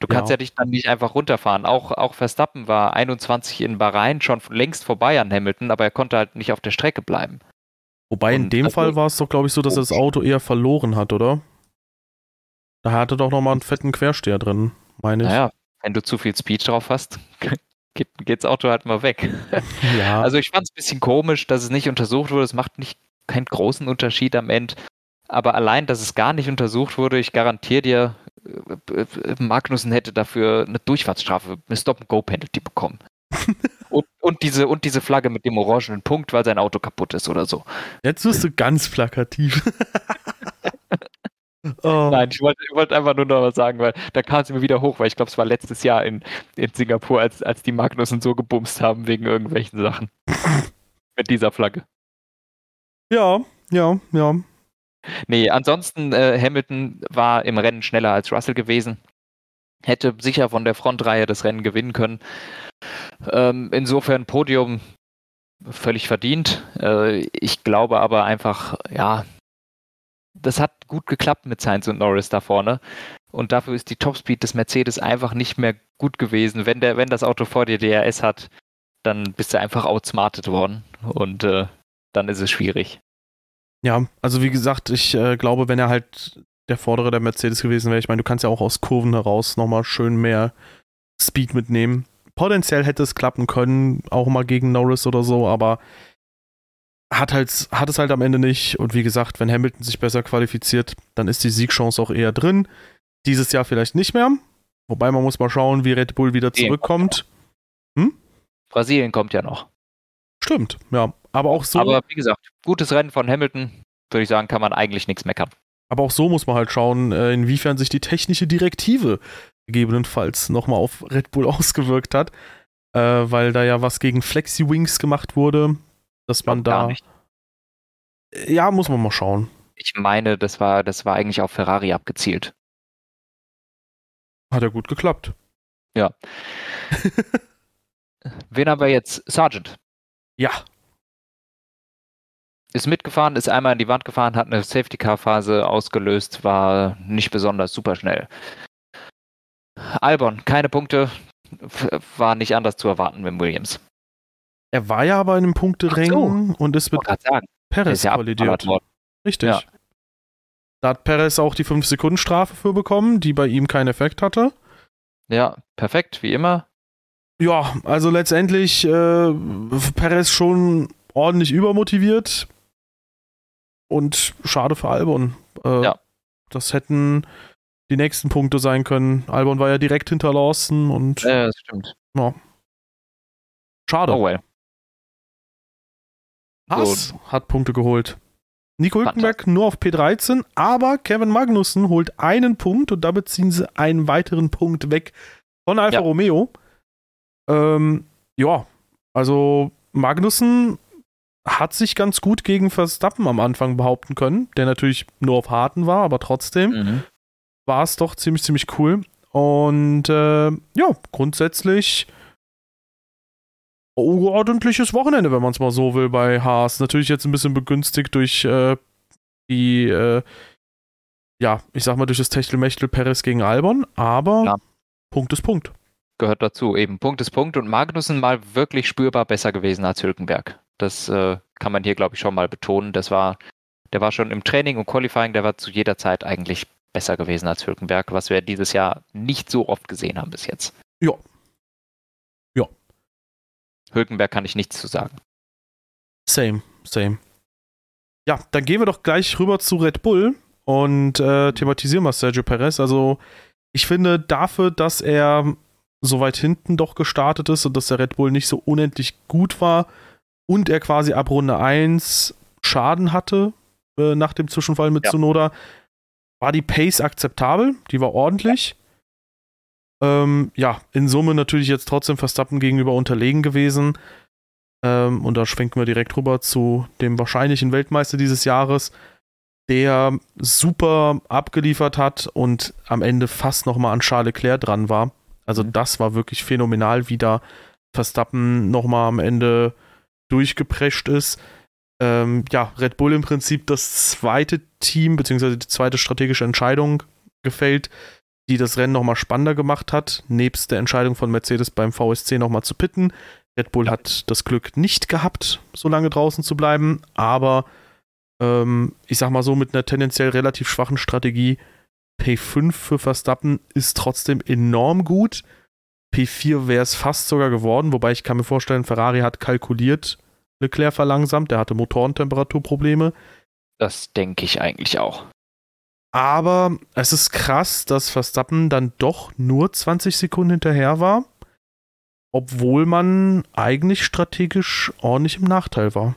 Du kannst ja. ja dich dann nicht einfach runterfahren. Auch, auch Verstappen war 21 in Bahrain schon längst vorbei an Hamilton, aber er konnte halt nicht auf der Strecke bleiben. Wobei Und in dem also, Fall war es doch, glaube ich, so, dass er das Auto eher verloren hat, oder? Da hatte doch nochmal einen fetten Quersteher drin, meine ich. Naja, wenn du zu viel Speed drauf hast, geht, geht's Auto halt mal weg. Ja. Also ich fand es ein bisschen komisch, dass es nicht untersucht wurde. Es macht nicht keinen großen Unterschied am Ende. Aber allein, dass es gar nicht untersucht wurde, ich garantiere dir, Magnussen hätte dafür eine Durchfahrtsstrafe, eine Stop-and-Go-Penalty bekommen. und, und, diese, und diese Flagge mit dem orangenen Punkt, weil sein Auto kaputt ist oder so. Jetzt wirst du ganz plakativ. oh. Nein, ich wollte, ich wollte einfach nur noch was sagen, weil da kam es mir wieder hoch, weil ich glaube, es war letztes Jahr in, in Singapur, als, als die Magnussen so gebumst haben wegen irgendwelchen Sachen. mit dieser Flagge. Ja, ja, ja. Nee, ansonsten äh, Hamilton war im Rennen schneller als Russell gewesen. Hätte sicher von der Frontreihe das Rennen gewinnen können. Ähm, insofern Podium völlig verdient. Äh, ich glaube aber einfach, ja, das hat gut geklappt mit Sainz und Norris da vorne. Und dafür ist die Topspeed des Mercedes einfach nicht mehr gut gewesen. Wenn, der, wenn das Auto vor dir DRS hat, dann bist du einfach outsmartet worden. Und äh, dann ist es schwierig. Ja, also wie gesagt, ich äh, glaube, wenn er halt der Vordere der Mercedes gewesen wäre, ich meine, du kannst ja auch aus Kurven heraus nochmal schön mehr Speed mitnehmen. Potenziell hätte es klappen können, auch mal gegen Norris oder so, aber hat, halt, hat es halt am Ende nicht. Und wie gesagt, wenn Hamilton sich besser qualifiziert, dann ist die Siegchance auch eher drin. Dieses Jahr vielleicht nicht mehr. Wobei man muss mal schauen, wie Red Bull wieder zurückkommt. Hm? Brasilien kommt ja noch. Stimmt, ja. Aber auch so. Aber wie gesagt, gutes Rennen von Hamilton, würde ich sagen, kann man eigentlich nichts meckern. Aber auch so muss man halt schauen, äh, inwiefern sich die technische Direktive gegebenenfalls nochmal auf Red Bull ausgewirkt hat. Äh, weil da ja was gegen Flexi-Wings gemacht wurde, dass man da. Nicht. Ja, muss man mal schauen. Ich meine, das war, das war eigentlich auf Ferrari abgezielt. Hat ja gut geklappt. Ja. Wen haben wir jetzt? Sergeant. Ja. Ist mitgefahren, ist einmal in die Wand gefahren, hat eine Safety-Car-Phase ausgelöst, war nicht besonders super schnell. Albon, keine Punkte, war nicht anders zu erwarten mit Williams. Er war ja aber in einem Punkterennen so. und ist mit Perez ja kollidiert. Richtig. Ja. Da hat Perez auch die 5-Sekunden-Strafe für bekommen, die bei ihm keinen Effekt hatte. Ja, perfekt, wie immer. Ja, also letztendlich äh, Perez schon ordentlich übermotiviert und schade für Albon. Äh, ja. Das hätten die nächsten Punkte sein können. Albon war ja direkt hinter Lawson und. Ja, das stimmt. Ja. Schade. Oh well. Haas so. hat Punkte geholt. Nico Hülkenberg nur auf P13, aber Kevin Magnussen holt einen Punkt und damit ziehen sie einen weiteren Punkt weg von Alfa ja. Romeo. Ähm, ja, also Magnussen hat sich ganz gut gegen Verstappen am Anfang behaupten können, der natürlich nur auf Harten war, aber trotzdem mhm. war es doch ziemlich, ziemlich cool. Und äh, ja, grundsätzlich ordentliches Wochenende, wenn man es mal so will, bei Haas. Natürlich jetzt ein bisschen begünstigt durch äh, die, äh, ja, ich sag mal, durch das Techtelmechtel Perez gegen Albon, aber ja. Punkt ist Punkt gehört dazu. Eben Punkt ist Punkt und Magnussen mal wirklich spürbar besser gewesen als Hülkenberg. Das äh, kann man hier, glaube ich, schon mal betonen. Das war, der war schon im Training und Qualifying, der war zu jeder Zeit eigentlich besser gewesen als Hülkenberg, was wir dieses Jahr nicht so oft gesehen haben bis jetzt. Ja. Ja. Hülkenberg kann ich nichts zu sagen. Same, same. Ja, dann gehen wir doch gleich rüber zu Red Bull und äh, thematisieren mal Sergio Perez. Also, ich finde dafür, dass er so weit hinten doch gestartet ist und dass der Red Bull nicht so unendlich gut war und er quasi ab Runde 1 Schaden hatte äh, nach dem Zwischenfall mit ja. Tsunoda, war die Pace akzeptabel, die war ordentlich. Ja. Ähm, ja, in Summe natürlich jetzt trotzdem Verstappen gegenüber unterlegen gewesen. Ähm, und da schwenken wir direkt rüber zu dem wahrscheinlichen Weltmeister dieses Jahres, der super abgeliefert hat und am Ende fast nochmal an Charles Leclerc dran war. Also mhm. das war wirklich phänomenal, wie da Verstappen nochmal am Ende durchgeprescht ist. Ähm, ja, Red Bull im Prinzip das zweite Team, beziehungsweise die zweite strategische Entscheidung gefällt, die das Rennen nochmal spannender gemacht hat, nebst der Entscheidung von Mercedes beim VSC nochmal zu pitten. Red Bull hat das Glück nicht gehabt, so lange draußen zu bleiben, aber ähm, ich sag mal so, mit einer tendenziell relativ schwachen Strategie P5 für Verstappen ist trotzdem enorm gut. P4 wäre es fast sogar geworden, wobei ich kann mir vorstellen, Ferrari hat kalkuliert, Leclerc verlangsamt, der hatte Motorentemperaturprobleme. Das denke ich eigentlich auch. Aber es ist krass, dass Verstappen dann doch nur 20 Sekunden hinterher war, obwohl man eigentlich strategisch ordentlich im Nachteil war.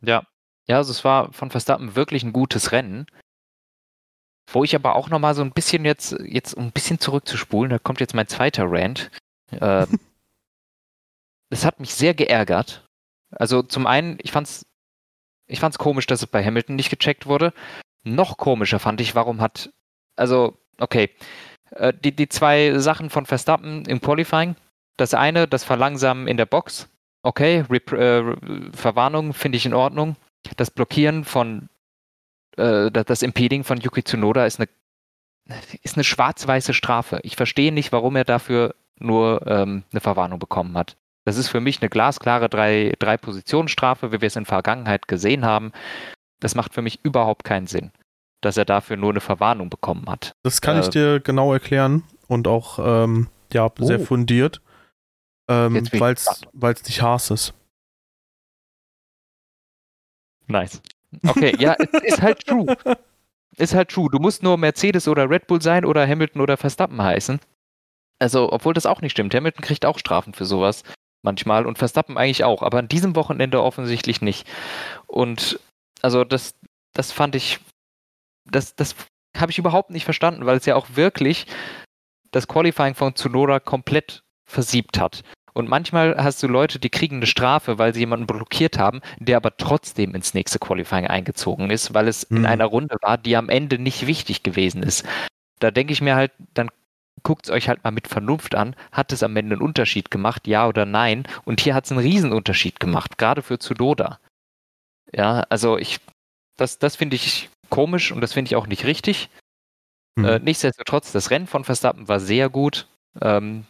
Ja, ja, also es war von Verstappen wirklich ein gutes Rennen. Wo ich aber auch nochmal so ein bisschen jetzt, jetzt um ein bisschen zurückzuspulen, da kommt jetzt mein zweiter Rant. Äh, es hat mich sehr geärgert. Also zum einen, ich fand's, ich fand's komisch, dass es bei Hamilton nicht gecheckt wurde. Noch komischer fand ich, warum hat, also, okay, äh, die, die zwei Sachen von Verstappen im Qualifying. Das eine, das Verlangsamen in der Box. Okay, Rep äh, Verwarnung finde ich in Ordnung. Das Blockieren von, äh, das Impeding von Yuki Tsunoda ist eine, ist eine schwarz-weiße Strafe. Ich verstehe nicht, warum er dafür nur ähm, eine Verwarnung bekommen hat. Das ist für mich eine glasklare Drei-Positionen-Strafe, wie wir es in der Vergangenheit gesehen haben. Das macht für mich überhaupt keinen Sinn, dass er dafür nur eine Verwarnung bekommen hat. Das kann äh, ich dir genau erklären und auch ähm, ja, oh. sehr fundiert, ähm, weil es nicht Haas ist. Nice. Okay, ja, ist halt true. Ist halt true. Du musst nur Mercedes oder Red Bull sein oder Hamilton oder Verstappen heißen. Also, obwohl das auch nicht stimmt. Hamilton kriegt auch Strafen für sowas manchmal und Verstappen eigentlich auch, aber an diesem Wochenende offensichtlich nicht. Und also das, das fand ich, das, das habe ich überhaupt nicht verstanden, weil es ja auch wirklich das Qualifying von Tsunoda komplett versiebt hat. Und manchmal hast du Leute, die kriegen eine Strafe, weil sie jemanden blockiert haben, der aber trotzdem ins nächste Qualifying eingezogen ist, weil es mhm. in einer Runde war, die am Ende nicht wichtig gewesen ist. Da denke ich mir halt, dann guckt es euch halt mal mit Vernunft an. Hat es am Ende einen Unterschied gemacht, ja oder nein? Und hier hat es einen Riesenunterschied gemacht, gerade für Tsunoda. Ja, also ich, das, das finde ich komisch und das finde ich auch nicht richtig. Mhm. Äh, nichtsdestotrotz, das Rennen von Verstappen war sehr gut. Ähm,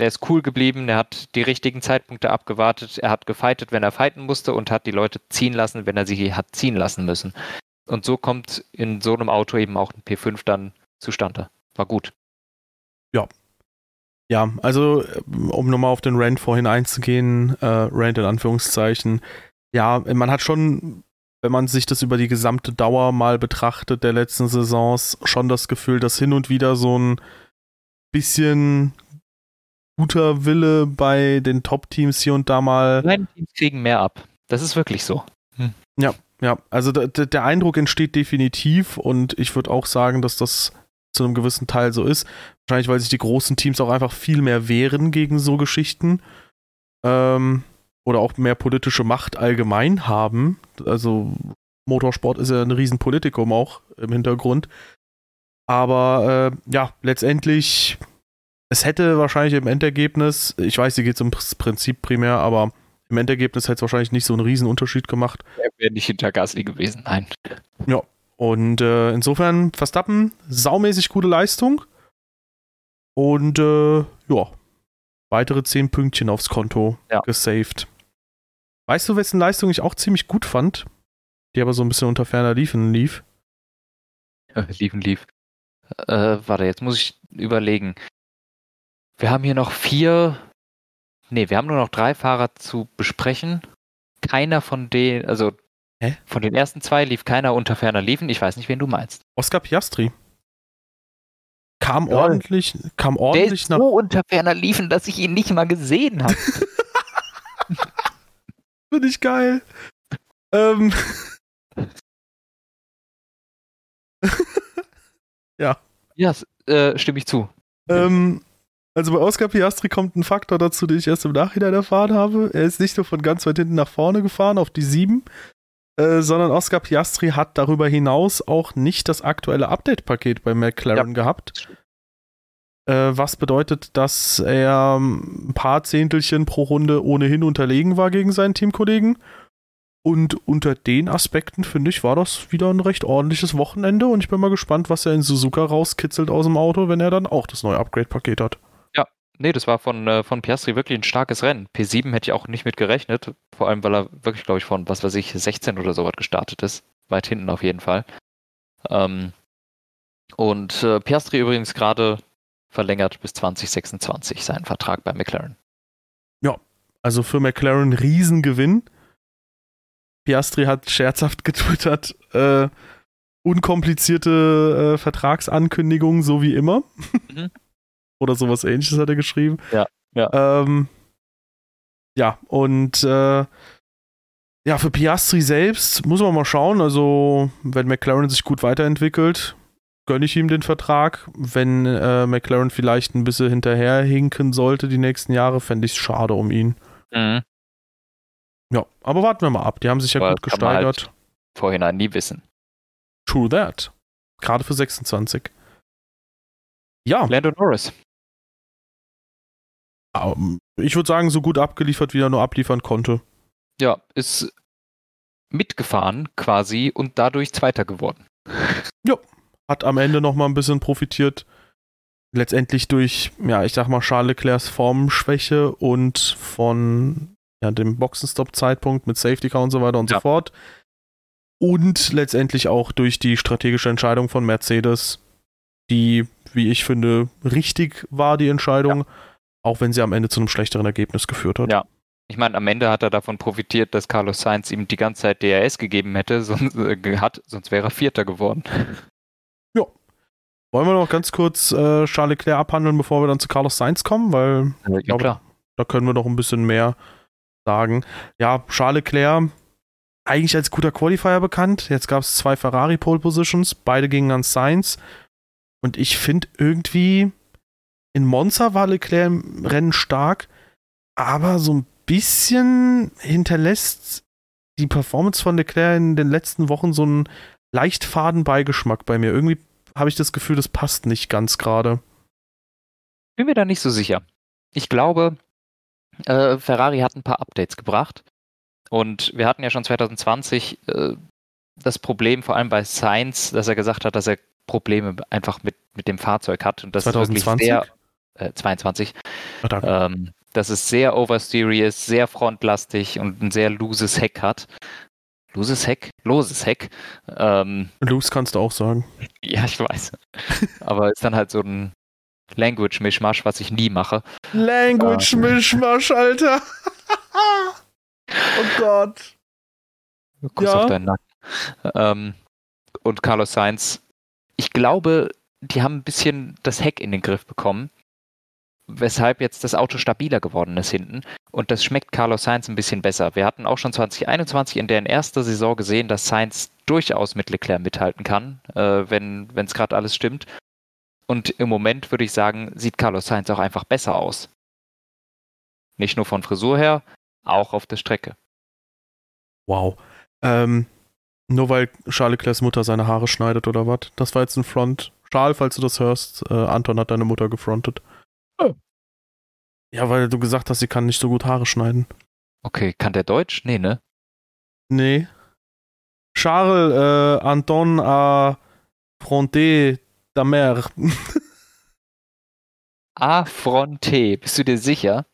der ist cool geblieben, er hat die richtigen Zeitpunkte abgewartet, er hat gefightet, wenn er fighten musste und hat die Leute ziehen lassen, wenn er sie hat ziehen lassen müssen. Und so kommt in so einem Auto eben auch ein P5 dann zustande. War gut. Ja. Ja, also um nochmal auf den Rant vorhin einzugehen, äh, Rant in Anführungszeichen, ja, man hat schon, wenn man sich das über die gesamte Dauer mal betrachtet der letzten Saisons, schon das Gefühl, dass hin und wieder so ein bisschen guter Wille bei den Top-Teams hier und da mal. Nein, Teams kriegen mehr ab. Das ist wirklich so. Hm. Ja, ja. Also der Eindruck entsteht definitiv und ich würde auch sagen, dass das zu einem gewissen Teil so ist. Wahrscheinlich, weil sich die großen Teams auch einfach viel mehr wehren gegen so Geschichten. Ähm, oder auch mehr politische Macht allgemein haben. Also Motorsport ist ja ein Riesenpolitikum auch im Hintergrund. Aber äh, ja, letztendlich, es hätte wahrscheinlich im Endergebnis, ich weiß, hier geht es ums Prinzip primär, aber im Endergebnis hätte es wahrscheinlich nicht so einen Riesenunterschied gemacht. Er wäre nicht hinter Gasly gewesen, nein. Ja, und äh, insofern Verstappen, saumäßig gute Leistung. Und äh, ja, weitere 10 Pünktchen aufs Konto ja. gesaved. Weißt du, wessen Leistung ich auch ziemlich gut fand? Die aber so ein bisschen unter ferner Liefen lief. liefen lief. Äh, warte, jetzt muss ich überlegen. Wir haben hier noch vier. Ne, wir haben nur noch drei Fahrer zu besprechen. Keiner von denen, also Hä? von den ersten zwei lief keiner unter ferner Liefen. Ich weiß nicht, wen du meinst. Oscar Piastri. Kam Jawohl. ordentlich, kam ordentlich Der ist nach. so unter ferner Liefen, dass ich ihn nicht mal gesehen habe. Finde ich geil. Ähm. ja. Ja, äh, stimme ich zu. Ähm, also bei Oscar Piastri kommt ein Faktor dazu, den ich erst im Nachhinein erfahren habe. Er ist nicht nur von ganz weit hinten nach vorne gefahren auf die 7, äh, sondern Oscar Piastri hat darüber hinaus auch nicht das aktuelle Update-Paket bei McLaren ja. gehabt. Äh, was bedeutet, dass er ein paar Zehntelchen pro Runde ohnehin unterlegen war gegen seinen Teamkollegen. Und unter den Aspekten, finde ich, war das wieder ein recht ordentliches Wochenende und ich bin mal gespannt, was er in Suzuka rauskitzelt aus dem Auto, wenn er dann auch das neue Upgrade-Paket hat. Nee, das war von, äh, von Piastri wirklich ein starkes Rennen. P7 hätte ich auch nicht mit gerechnet, vor allem weil er wirklich, glaube ich, von, was weiß ich, 16 oder so was gestartet ist. Weit hinten auf jeden Fall. Ähm, Und äh, Piastri übrigens gerade verlängert bis 2026 seinen Vertrag bei McLaren. Ja, also für McLaren Riesengewinn. Piastri hat scherzhaft getwittert, äh, unkomplizierte äh, Vertragsankündigungen, so wie immer. Mhm. Oder sowas ähnliches hat er geschrieben. Ja, ja. Ähm, ja, und äh, ja, für Piastri selbst muss man mal schauen. Also, wenn McLaren sich gut weiterentwickelt, gönne ich ihm den Vertrag. Wenn äh, McLaren vielleicht ein bisschen hinterherhinken sollte die nächsten Jahre, fände ich es schade um ihn. Mhm. Ja, aber warten wir mal ab. Die haben sich ja aber gut gesteigert. Halt vorhinein nie wissen. True that. Gerade für 26. Ja. Lando Norris. Ich würde sagen, so gut abgeliefert, wie er nur abliefern konnte. Ja, ist mitgefahren quasi und dadurch Zweiter geworden. Ja, hat am Ende nochmal ein bisschen profitiert. Letztendlich durch, ja, ich sag mal, Charles Leclercs Formschwäche und von ja, dem Boxenstopp-Zeitpunkt mit Safety Car und so weiter und ja. so fort. Und letztendlich auch durch die strategische Entscheidung von Mercedes, die, wie ich finde, richtig war, die Entscheidung, ja. Auch wenn sie am Ende zu einem schlechteren Ergebnis geführt hat. Ja. Ich meine, am Ende hat er davon profitiert, dass Carlos Sainz ihm die ganze Zeit DRS gegeben hätte, sonst, äh, hat, sonst wäre er Vierter geworden. Ja. Wollen wir noch ganz kurz äh, Charles Leclerc abhandeln, bevor wir dann zu Carlos Sainz kommen? Weil ja, ich glaube, da können wir noch ein bisschen mehr sagen. Ja, Charles Leclerc, eigentlich als guter Qualifier bekannt. Jetzt gab es zwei Ferrari Pole Positions, beide gingen an Sainz. Und ich finde irgendwie, in Monza war Leclerc im Rennen stark, aber so ein bisschen hinterlässt die Performance von Leclerc in den letzten Wochen so einen leicht faden Beigeschmack bei mir. Irgendwie habe ich das Gefühl, das passt nicht ganz gerade. Bin mir da nicht so sicher. Ich glaube, äh, Ferrari hat ein paar Updates gebracht. Und wir hatten ja schon 2020 äh, das Problem, vor allem bei Sainz, dass er gesagt hat, dass er Probleme einfach mit, mit dem Fahrzeug hat. Und das 2020? ist wirklich sehr, äh, 22. Ach, ähm, dass es sehr oversteery ist, sehr frontlastig und ein sehr loses Heck hat. Loses Heck? Loses Heck. Ähm, Loose kannst du auch sagen. Ja, ich weiß. Aber ist dann halt so ein Language-Mischmasch, was ich nie mache. Language-Mischmasch, Alter. oh Gott. Kuss ja. auf deinen Nacken. Ähm, und Carlos Sainz, ich glaube, die haben ein bisschen das Heck in den Griff bekommen, weshalb jetzt das Auto stabiler geworden ist hinten. Und das schmeckt Carlos Sainz ein bisschen besser. Wir hatten auch schon 2021 in deren erster Saison gesehen, dass Sainz durchaus mit Leclerc mithalten kann, äh, wenn es gerade alles stimmt. Und im Moment würde ich sagen, sieht Carlos Sainz auch einfach besser aus. Nicht nur von Frisur her, auch auf der Strecke. Wow. Ähm, nur weil Charles Leclercs Mutter seine Haare schneidet oder was? Das war jetzt ein Front. Charles, falls du das hörst, äh, Anton hat deine Mutter gefrontet. Ja, weil du gesagt hast, sie kann nicht so gut Haare schneiden. Okay, kann der Deutsch? Nee, ne? Nee. Charles äh, Anton a fronté ta mère. Affronté, bist du dir sicher?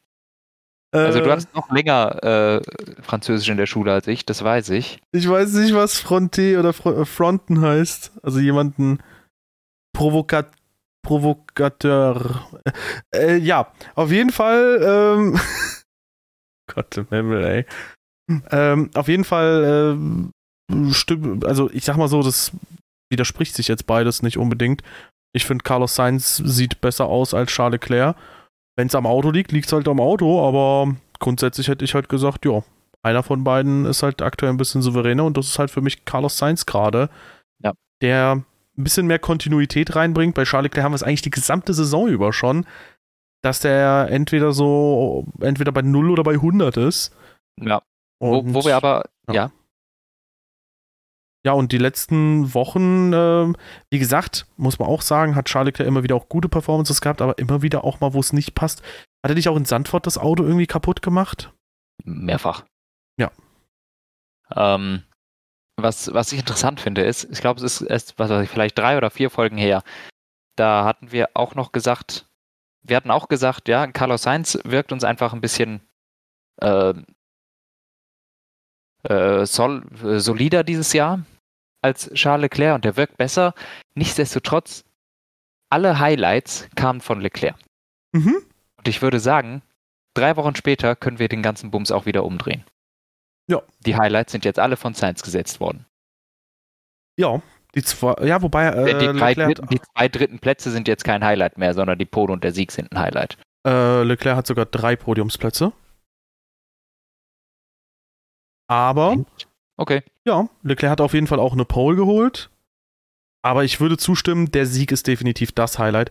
Also du äh. hast noch länger äh, Französisch in der Schule als ich, das weiß ich. Ich weiß nicht, was Fronté oder äh, Fronten heißt. Also jemanden Provokat Provokateur. Äh, ja, auf jeden Fall. Ähm, Gott im Himmel, ey. Ähm, auf jeden Fall stimmt, also ich sag mal so, das widerspricht sich jetzt beides nicht unbedingt. Ich finde, Carlos Sainz sieht besser aus als Charles Leclerc. Wenn es am Auto liegt, liegt es halt am Auto, aber grundsätzlich hätte ich halt gesagt, ja, einer von beiden ist halt aktuell ein bisschen souveräner und das ist halt für mich Carlos Sainz gerade, ja. der ein bisschen mehr Kontinuität reinbringt. Bei Charles Leclerc haben wir es eigentlich die gesamte Saison über schon, dass der entweder so, entweder bei 0 oder bei 100 ist. Ja. Wo, wo, wir aber, ja. ja. Ja, und die letzten Wochen, äh, wie gesagt, muss man auch sagen, hat Charles Leclerc immer wieder auch gute Performances gehabt, aber immer wieder auch mal, wo es nicht passt. Hat er dich auch in Sandford das Auto irgendwie kaputt gemacht? Mehrfach. Ja. Ähm, was, was ich interessant finde, ist, ich glaube, es ist erst, was weiß ich, vielleicht drei oder vier Folgen her. Da hatten wir auch noch gesagt, wir hatten auch gesagt, ja, Carlos Sainz wirkt uns einfach ein bisschen äh, äh, sol solider dieses Jahr als Charles Leclerc und der wirkt besser. Nichtsdestotrotz alle Highlights kamen von Leclerc. Mhm. Und ich würde sagen, drei Wochen später können wir den ganzen Bums auch wieder umdrehen. Ja. Die Highlights sind jetzt alle von Sainz gesetzt worden. Ja, die zwei, ja, wobei äh, die, drei Leclerc, dritten, die zwei dritten Plätze sind jetzt kein Highlight mehr, sondern die Pole und der Sieg sind ein Highlight. äh, Leclerc hat sogar drei Podiumsplätze. Aber Okay. ja, Leclerc hat auf jeden Fall auch eine Pole geholt. Aber ich würde zustimmen, der Sieg ist definitiv das Highlight.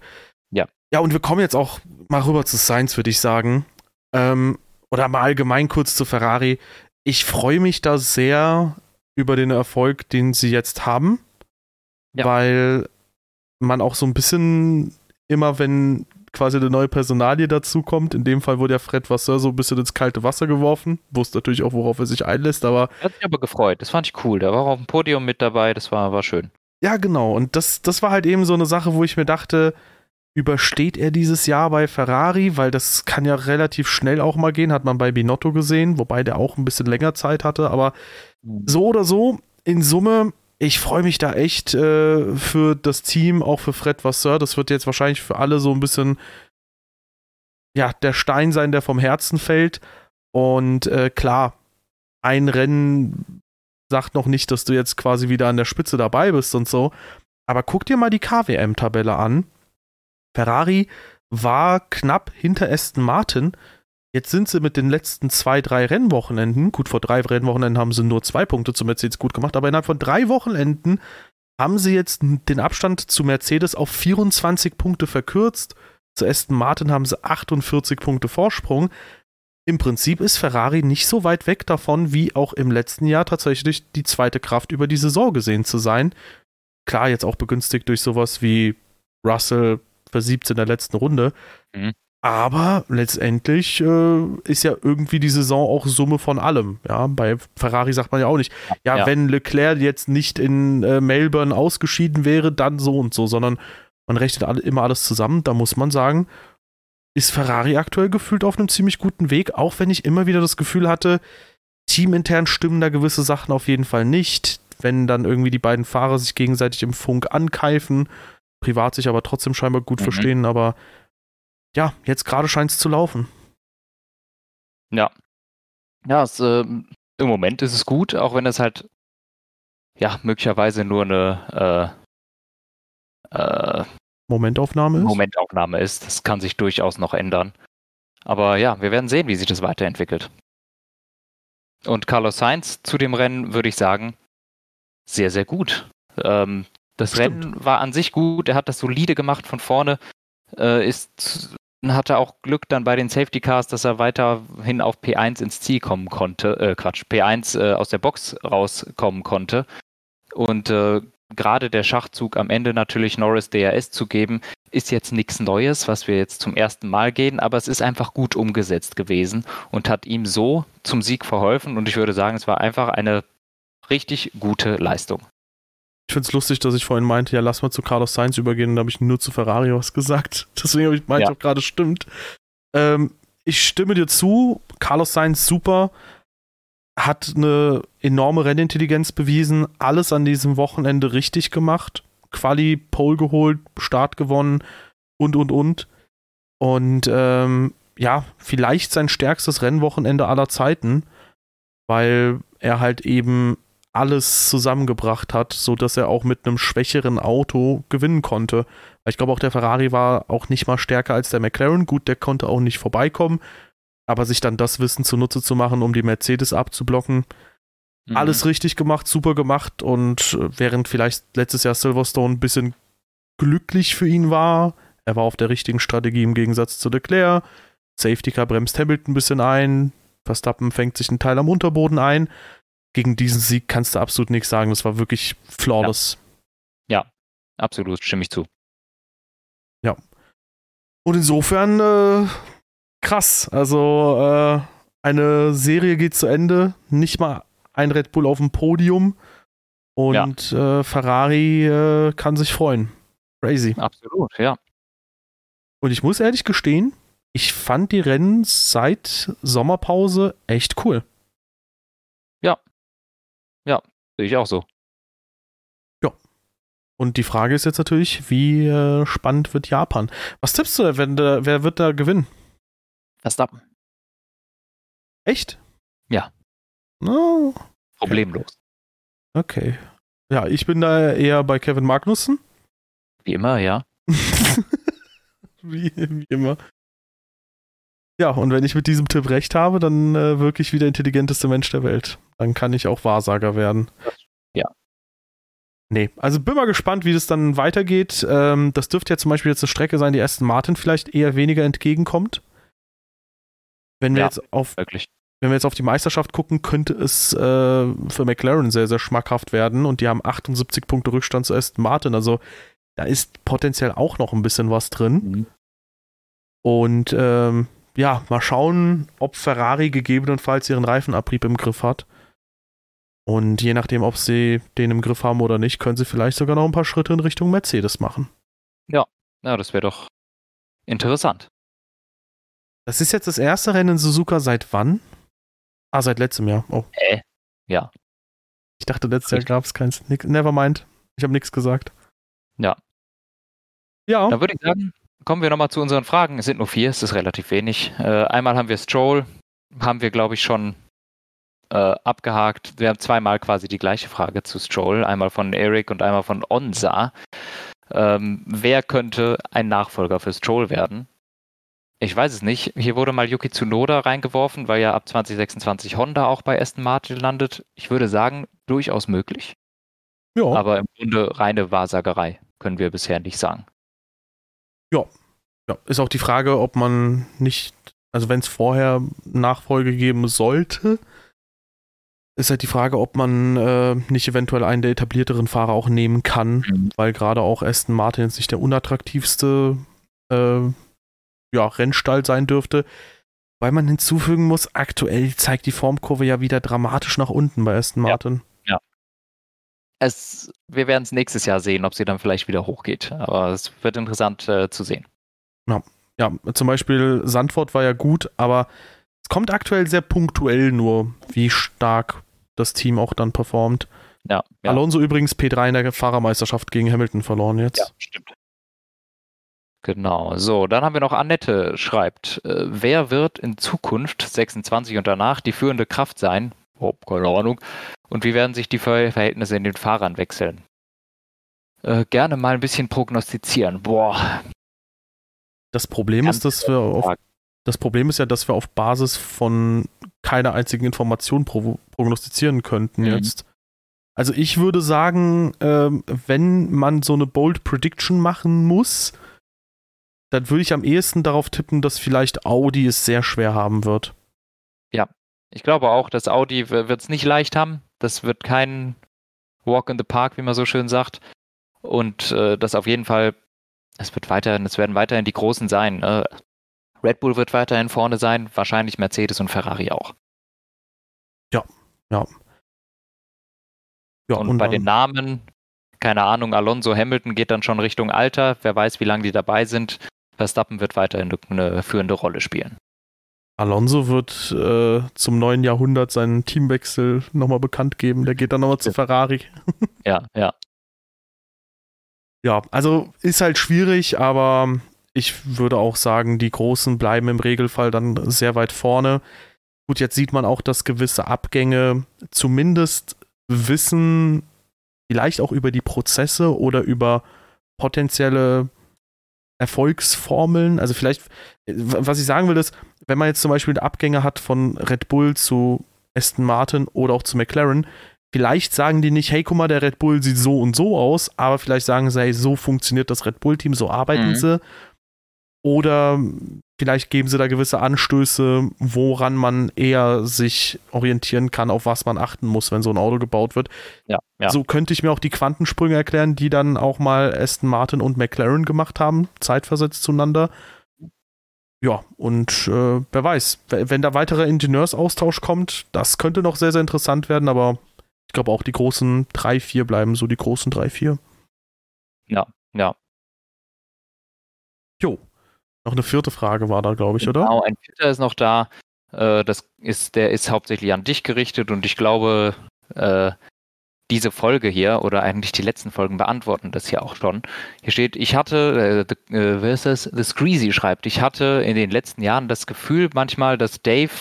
Ja. Ja, und wir kommen jetzt auch mal rüber zu Sainz, würde ich sagen. Ähm, oder mal allgemein kurz zu Ferrari. Ich freue mich da sehr über den Erfolg, den sie jetzt haben. Ja. Weil man auch so ein bisschen immer, wenn quasi eine neue Personalie dazukommt, in dem Fall wurde ja Fred Vasseur so ein bisschen ins kalte Wasser geworfen. Wusste natürlich auch, worauf er sich einlässt, aber Hat mich aber gefreut. Das fand ich cool. Der war auch auf dem Podium mit dabei. Das war, war schön. Ja, genau. Und das, das war halt eben so eine Sache, wo ich mir dachte, übersteht er dieses Jahr bei Ferrari? Weil das kann ja relativ schnell auch mal gehen, hat man bei Binotto gesehen, wobei der auch ein bisschen länger Zeit hatte. Aber so oder so, in Summe, ich freue mich da echt äh, für das Team, auch für Fred Vasseur. Das wird jetzt wahrscheinlich für alle so ein bisschen, ja, der Stein sein, der vom Herzen fällt. Und äh, klar, ein Rennen sagt noch nicht, dass du jetzt quasi wieder an der Spitze dabei bist und so. Aber guck dir mal die KWM-Tabelle an. Ferrari war knapp hinter Aston Martin. Jetzt sind sie mit den letzten zwei, drei Rennwochenenden, gut, vor drei Rennwochenenden haben sie nur zwei Punkte zu Mercedes gut gemacht, aber innerhalb von drei Wochenenden haben sie jetzt den Abstand zu Mercedes auf 24 Punkte verkürzt. Zu Aston Martin haben sie 48 Punkte Vorsprung. Im Prinzip ist Ferrari nicht so weit weg davon, wie auch im letzten Jahr tatsächlich die zweite Kraft über die Saison gesehen zu sein. Klar, jetzt auch begünstigt durch sowas wie Russell versiebt in der letzten Runde. Mhm. Aber letztendlich äh, ist ja irgendwie die Saison auch Summe von allem. Ja, bei Ferrari sagt man ja auch nicht, ja, Ja. wenn Leclerc jetzt nicht in äh, Melbourne ausgeschieden wäre, dann so und so, sondern man rechnet alle, immer alles zusammen. Da muss man sagen, ist Ferrari aktuell gefühlt auf einem ziemlich guten Weg, auch wenn ich immer wieder das Gefühl hatte, teamintern stimmen da gewisse Sachen auf jeden Fall nicht. Wenn dann irgendwie die beiden Fahrer sich gegenseitig im Funk ankeifen, privat sich aber trotzdem scheinbar gut Mhm. verstehen, aber ja, jetzt gerade scheint es zu laufen. Ja. Ja, es, ähm, im Moment ist es gut, auch wenn es halt ja möglicherweise nur eine äh, äh, Momentaufnahme ist. Momentaufnahme ist. Das kann sich durchaus noch ändern. Aber ja, wir werden sehen, wie sich das weiterentwickelt. Und Carlos Sainz zu dem Rennen würde ich sagen, sehr, sehr gut. Ähm, das Stimmt. Rennen war an sich gut. Er hat das solide gemacht von vorne. Äh, ist, hatte auch Glück dann bei den Safety Cars, dass er weiterhin auf P1 ins Ziel kommen konnte. Äh, Quatsch, P1 äh, aus der Box rauskommen konnte. Und äh, gerade der Schachzug am Ende natürlich Norris DRS zu geben, ist jetzt nichts Neues, was wir jetzt zum ersten Mal gehen, aber es ist einfach gut umgesetzt gewesen und hat ihm so zum Sieg verholfen. Und ich würde sagen, es war einfach eine richtig gute Leistung. Ich finde es lustig, dass ich vorhin meinte, ja, lass mal zu Carlos Sainz übergehen und da habe ich nur zu Ferrari was gesagt. Deswegen habe ich meint Ja. auch gerade stimmt. Ähm, ich stimme dir zu, Carlos Sainz super, hat eine enorme Rennintelligenz bewiesen, alles an diesem Wochenende richtig gemacht. Quali, Pole geholt, Start gewonnen und und und. Und ähm, ja, vielleicht sein stärkstes Rennwochenende aller Zeiten, weil er halt eben alles zusammengebracht hat, so dass er auch mit einem schwächeren Auto gewinnen konnte. Ich glaube, auch der Ferrari war auch nicht mal stärker als der McLaren. Gut, der konnte auch nicht vorbeikommen, aber sich dann das Wissen zunutze zu machen, um die Mercedes abzublocken, Mhm. alles richtig gemacht, super gemacht und äh, während vielleicht letztes Jahr Silverstone ein bisschen glücklich für ihn war, er war auf der richtigen Strategie im Gegensatz zu Leclerc. Safety Car bremst Hamilton ein bisschen ein, Verstappen fängt sich einen Teil am Unterboden ein. Gegen diesen Sieg kannst du absolut nichts sagen. Das war wirklich flawless. Absolut, stimme ich zu. Und insofern äh, krass. Also äh, eine Serie geht zu Ende. Nicht mal ein Red Bull auf dem Podium. Und äh, Ferrari äh, kann sich freuen. Crazy. Absolut, ja. Und ich muss ehrlich gestehen, ich fand die Rennen seit Sommerpause echt cool. Sehe ich auch so. Und die Frage ist jetzt natürlich, wie äh, spannend wird Japan? Was tippst du da, wenn, äh, wer wird da gewinnen? Verstappen. Echt? Ja. Oh, Problemlos. okay. Ja, ich bin da eher bei Kevin Magnussen. Wie immer, ja. wie, wie immer. Ja, und wenn ich mit diesem Tipp recht habe, dann äh, wirklich wie der intelligenteste Mensch der Welt. Dann kann ich auch Wahrsager werden. Ja. Nee, also bin mal gespannt, wie das dann weitergeht. Ähm, das dürfte ja zum Beispiel jetzt eine Strecke sein, die Aston Martin vielleicht eher weniger entgegenkommt. Wenn wir Ja. jetzt auf Wirklich. wenn wir jetzt auf die Meisterschaft gucken, könnte es äh, für McLaren sehr, sehr schmackhaft werden und die haben 78 Punkte Rückstand zu Aston Martin. Also da ist potenziell auch noch ein bisschen was drin. Mhm. Und ähm, ja, mal schauen, ob Ferrari gegebenenfalls ihren Reifenabrieb im Griff hat. Und je nachdem, ob sie den im Griff haben oder nicht, können sie vielleicht sogar noch ein paar Schritte in Richtung Mercedes machen. Ja, das wäre doch interessant. Das ist jetzt das erste Rennen in Suzuka seit wann? Ah, seit letztem Jahr. Oh. Äh, ja. Ich dachte, letztes Jahr gab es keins. Nevermind. Ich habe nichts gesagt. Ja. Ja. Dann würde ich sagen, kommen wir nochmal zu unseren Fragen. Es sind nur vier, es ist relativ wenig. Äh, einmal haben wir Stroll, haben wir, glaube ich, schon äh, abgehakt. Wir haben zweimal quasi die gleiche Frage zu Stroll, einmal von Eric und einmal von Onsa. Ähm, wer könnte ein Nachfolger für Stroll werden? Ich weiß es nicht. Hier wurde mal Yuki Tsunoda reingeworfen, weil ja ab 2026 Honda auch bei Aston Martin landet. Ich würde sagen, durchaus möglich. ja. Aber im Grunde reine Wahrsagerei, können wir bisher nicht sagen. Ja, ist auch die Frage, ob man nicht, also wenn es vorher Nachfolge geben sollte, ist halt die Frage, ob man äh, nicht eventuell einen der etablierteren Fahrer auch nehmen kann, Mhm. weil gerade auch Aston Martin jetzt nicht der unattraktivste äh, ja, Rennstall sein dürfte. Weil man hinzufügen muss, aktuell zeigt die Formkurve ja wieder dramatisch nach unten bei Aston Ja. Martin. Es, wir werden es nächstes Jahr sehen, ob sie dann vielleicht wieder hochgeht. Aber es wird interessant äh, zu sehen. Ja, zum Beispiel Sandford war ja gut, aber es kommt aktuell sehr punktuell nur, wie stark das Team auch dann performt. Ja, ja, Alonso übrigens P3 in der Fahrermeisterschaft gegen Hamilton verloren jetzt. ja stimmt. Genau. So, dann haben wir noch Annette schreibt, äh, wer wird in Zukunft 26 und danach die führende Kraft sein? Oh, keine Ahnung. Und wie werden sich die Ver Verhältnisse in den Fahrern wechseln? Äh, gerne mal ein bisschen prognostizieren. Boah, Das Problem Ganz ist, dass wir auf, das Problem ist ja, dass wir auf Basis von keiner einzigen Information pro, prognostizieren könnten Mhm. jetzt. Also ich würde sagen, ähm, wenn man so eine Bold Prediction machen muss, dann würde ich am ehesten darauf tippen, dass vielleicht Audi es sehr schwer haben wird. Ich glaube auch, dass Audi wird es nicht leicht haben. Das wird kein Walk in the Park, wie man so schön sagt. Und äh, das auf jeden Fall, es wird weiterhin, es werden weiterhin die Großen sein. Ne? Red Bull wird weiterhin vorne sein, wahrscheinlich Mercedes und Ferrari auch. Ja. Ja, und, bei den Namen, keine Ahnung, Alonso, Hamilton geht dann schon Richtung Alter. Wer weiß, wie lange die dabei sind. Verstappen wird weiterhin eine führende Rolle spielen. Alonso wird äh, zum neuen Jahrhundert seinen Teamwechsel nochmal bekannt geben. Der geht dann nochmal zu Ferrari. Ja, ja. Ja, also ist halt schwierig, aber ich würde auch sagen, die Großen bleiben im Regelfall dann sehr weit vorne. Gut, jetzt sieht man auch, dass gewisse Abgänge zumindest wissen, vielleicht auch über die Prozesse oder über potenzielle Erfolgsformeln. Also vielleicht, was ich sagen will, ist, wenn man jetzt zum Beispiel Abgänge hat von Red Bull zu Aston Martin oder auch zu McLaren, vielleicht sagen die nicht, hey, guck mal, der Red Bull sieht so und so aus, aber vielleicht sagen sie, hey, so funktioniert das Red Bull-Team, so arbeiten Mhm. sie. Oder vielleicht geben sie da gewisse Anstöße, woran man eher sich orientieren kann, auf was man achten muss, wenn so ein Auto gebaut wird. Ja, ja. So könnte ich mir auch die Quantensprünge erklären, die dann auch mal Aston Martin und McLaren gemacht haben, zeitversetzt zueinander. Ja, und äh, wer weiß, wenn da weiterer Ingenieursaustausch kommt, das könnte noch sehr, sehr interessant werden, aber ich glaube auch die großen 3, 4 bleiben so die großen 3, 4. Ja, ja. Jo. Noch eine vierte Frage war da, glaube ich, oder? Genau, ein Vierter ist noch da. Äh, das ist, der ist hauptsächlich an dich gerichtet und ich glaube, äh, diese Folge hier oder eigentlich die letzten Folgen beantworten das hier auch schon. Hier steht, ich hatte, äh, the, äh, ist das? The Screezy schreibt, ich hatte in den letzten Jahren das Gefühl manchmal, dass Dave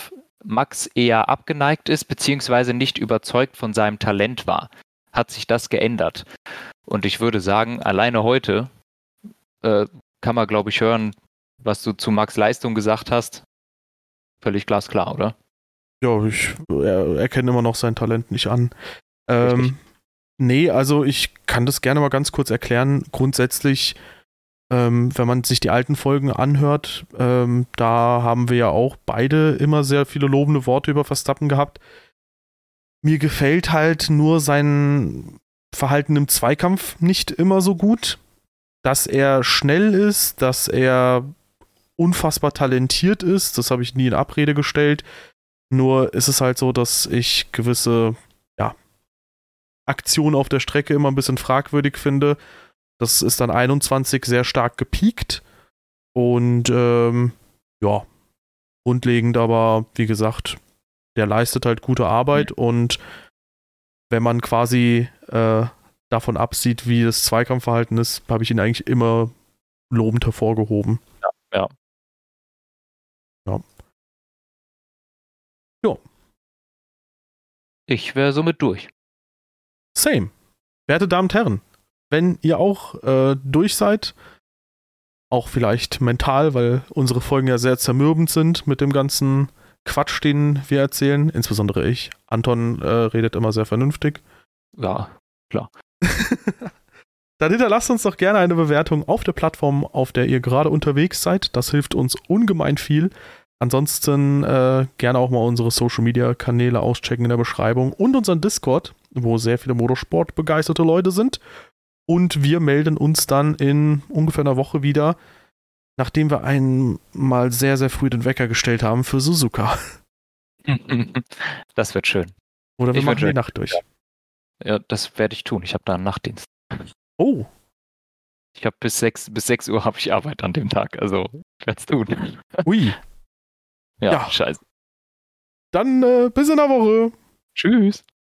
Max eher abgeneigt ist, beziehungsweise nicht überzeugt von seinem Talent war. Hat sich das geändert? Und ich würde sagen, alleine heute äh, kann man, glaube ich, hören, was du zu Max Leistung gesagt hast. Völlig glasklar, oder? Ja, ich er, erkenne immer noch sein Talent nicht an. Ähm, nee, also ich kann das gerne mal ganz kurz erklären. Grundsätzlich, ähm, wenn man sich die alten Folgen anhört, ähm, da haben wir ja auch beide immer sehr viele lobende Worte über Verstappen gehabt. Mir gefällt halt nur sein Verhalten im Zweikampf nicht immer so gut. Dass er schnell ist, dass er unfassbar talentiert ist, das habe ich nie in Abrede gestellt. Nur ist es halt so, dass ich gewisse Aktion auf der Strecke immer ein bisschen fragwürdig finde. Das ist dann 21 sehr stark gepiekt. Und ähm, ja, grundlegend aber, wie gesagt, der leistet halt gute Arbeit mhm. und wenn man quasi äh, davon absieht, wie das Zweikampfverhalten ist, habe ich ihn eigentlich immer lobend hervorgehoben. Ja, ja. Ja. ja. Ich wäre somit durch. Same. Werte Damen und Herren, wenn ihr auch äh, durch seid, auch vielleicht mental, weil unsere Folgen ja sehr zermürbend sind mit dem ganzen Quatsch, den wir erzählen, insbesondere ich. Anton äh, redet immer sehr vernünftig. Ja, klar. Dann hinterlasst uns doch gerne eine Bewertung auf der Plattform, auf der ihr gerade unterwegs seid. Das hilft uns ungemein viel. Ansonsten äh, gerne auch mal unsere Social Media Kanäle auschecken in der Beschreibung und unseren Discord, wo sehr viele Motorsport begeisterte Leute sind. Und wir melden uns dann in ungefähr einer Woche wieder, nachdem wir einmal sehr, sehr früh den Wecker gestellt haben für Suzuka. Das wird schön. Oder wir ich machen die Nacht durch. Ja, das werde ich tun. Ich habe da einen Nachtdienst. Oh. Ich habe bis 6, bis 6 Uhr habe ich Arbeit an dem Tag. Also, ich werde es tun. Ui. Ja, ja. scheiße. Dann äh, bis in der Woche. Tschüss.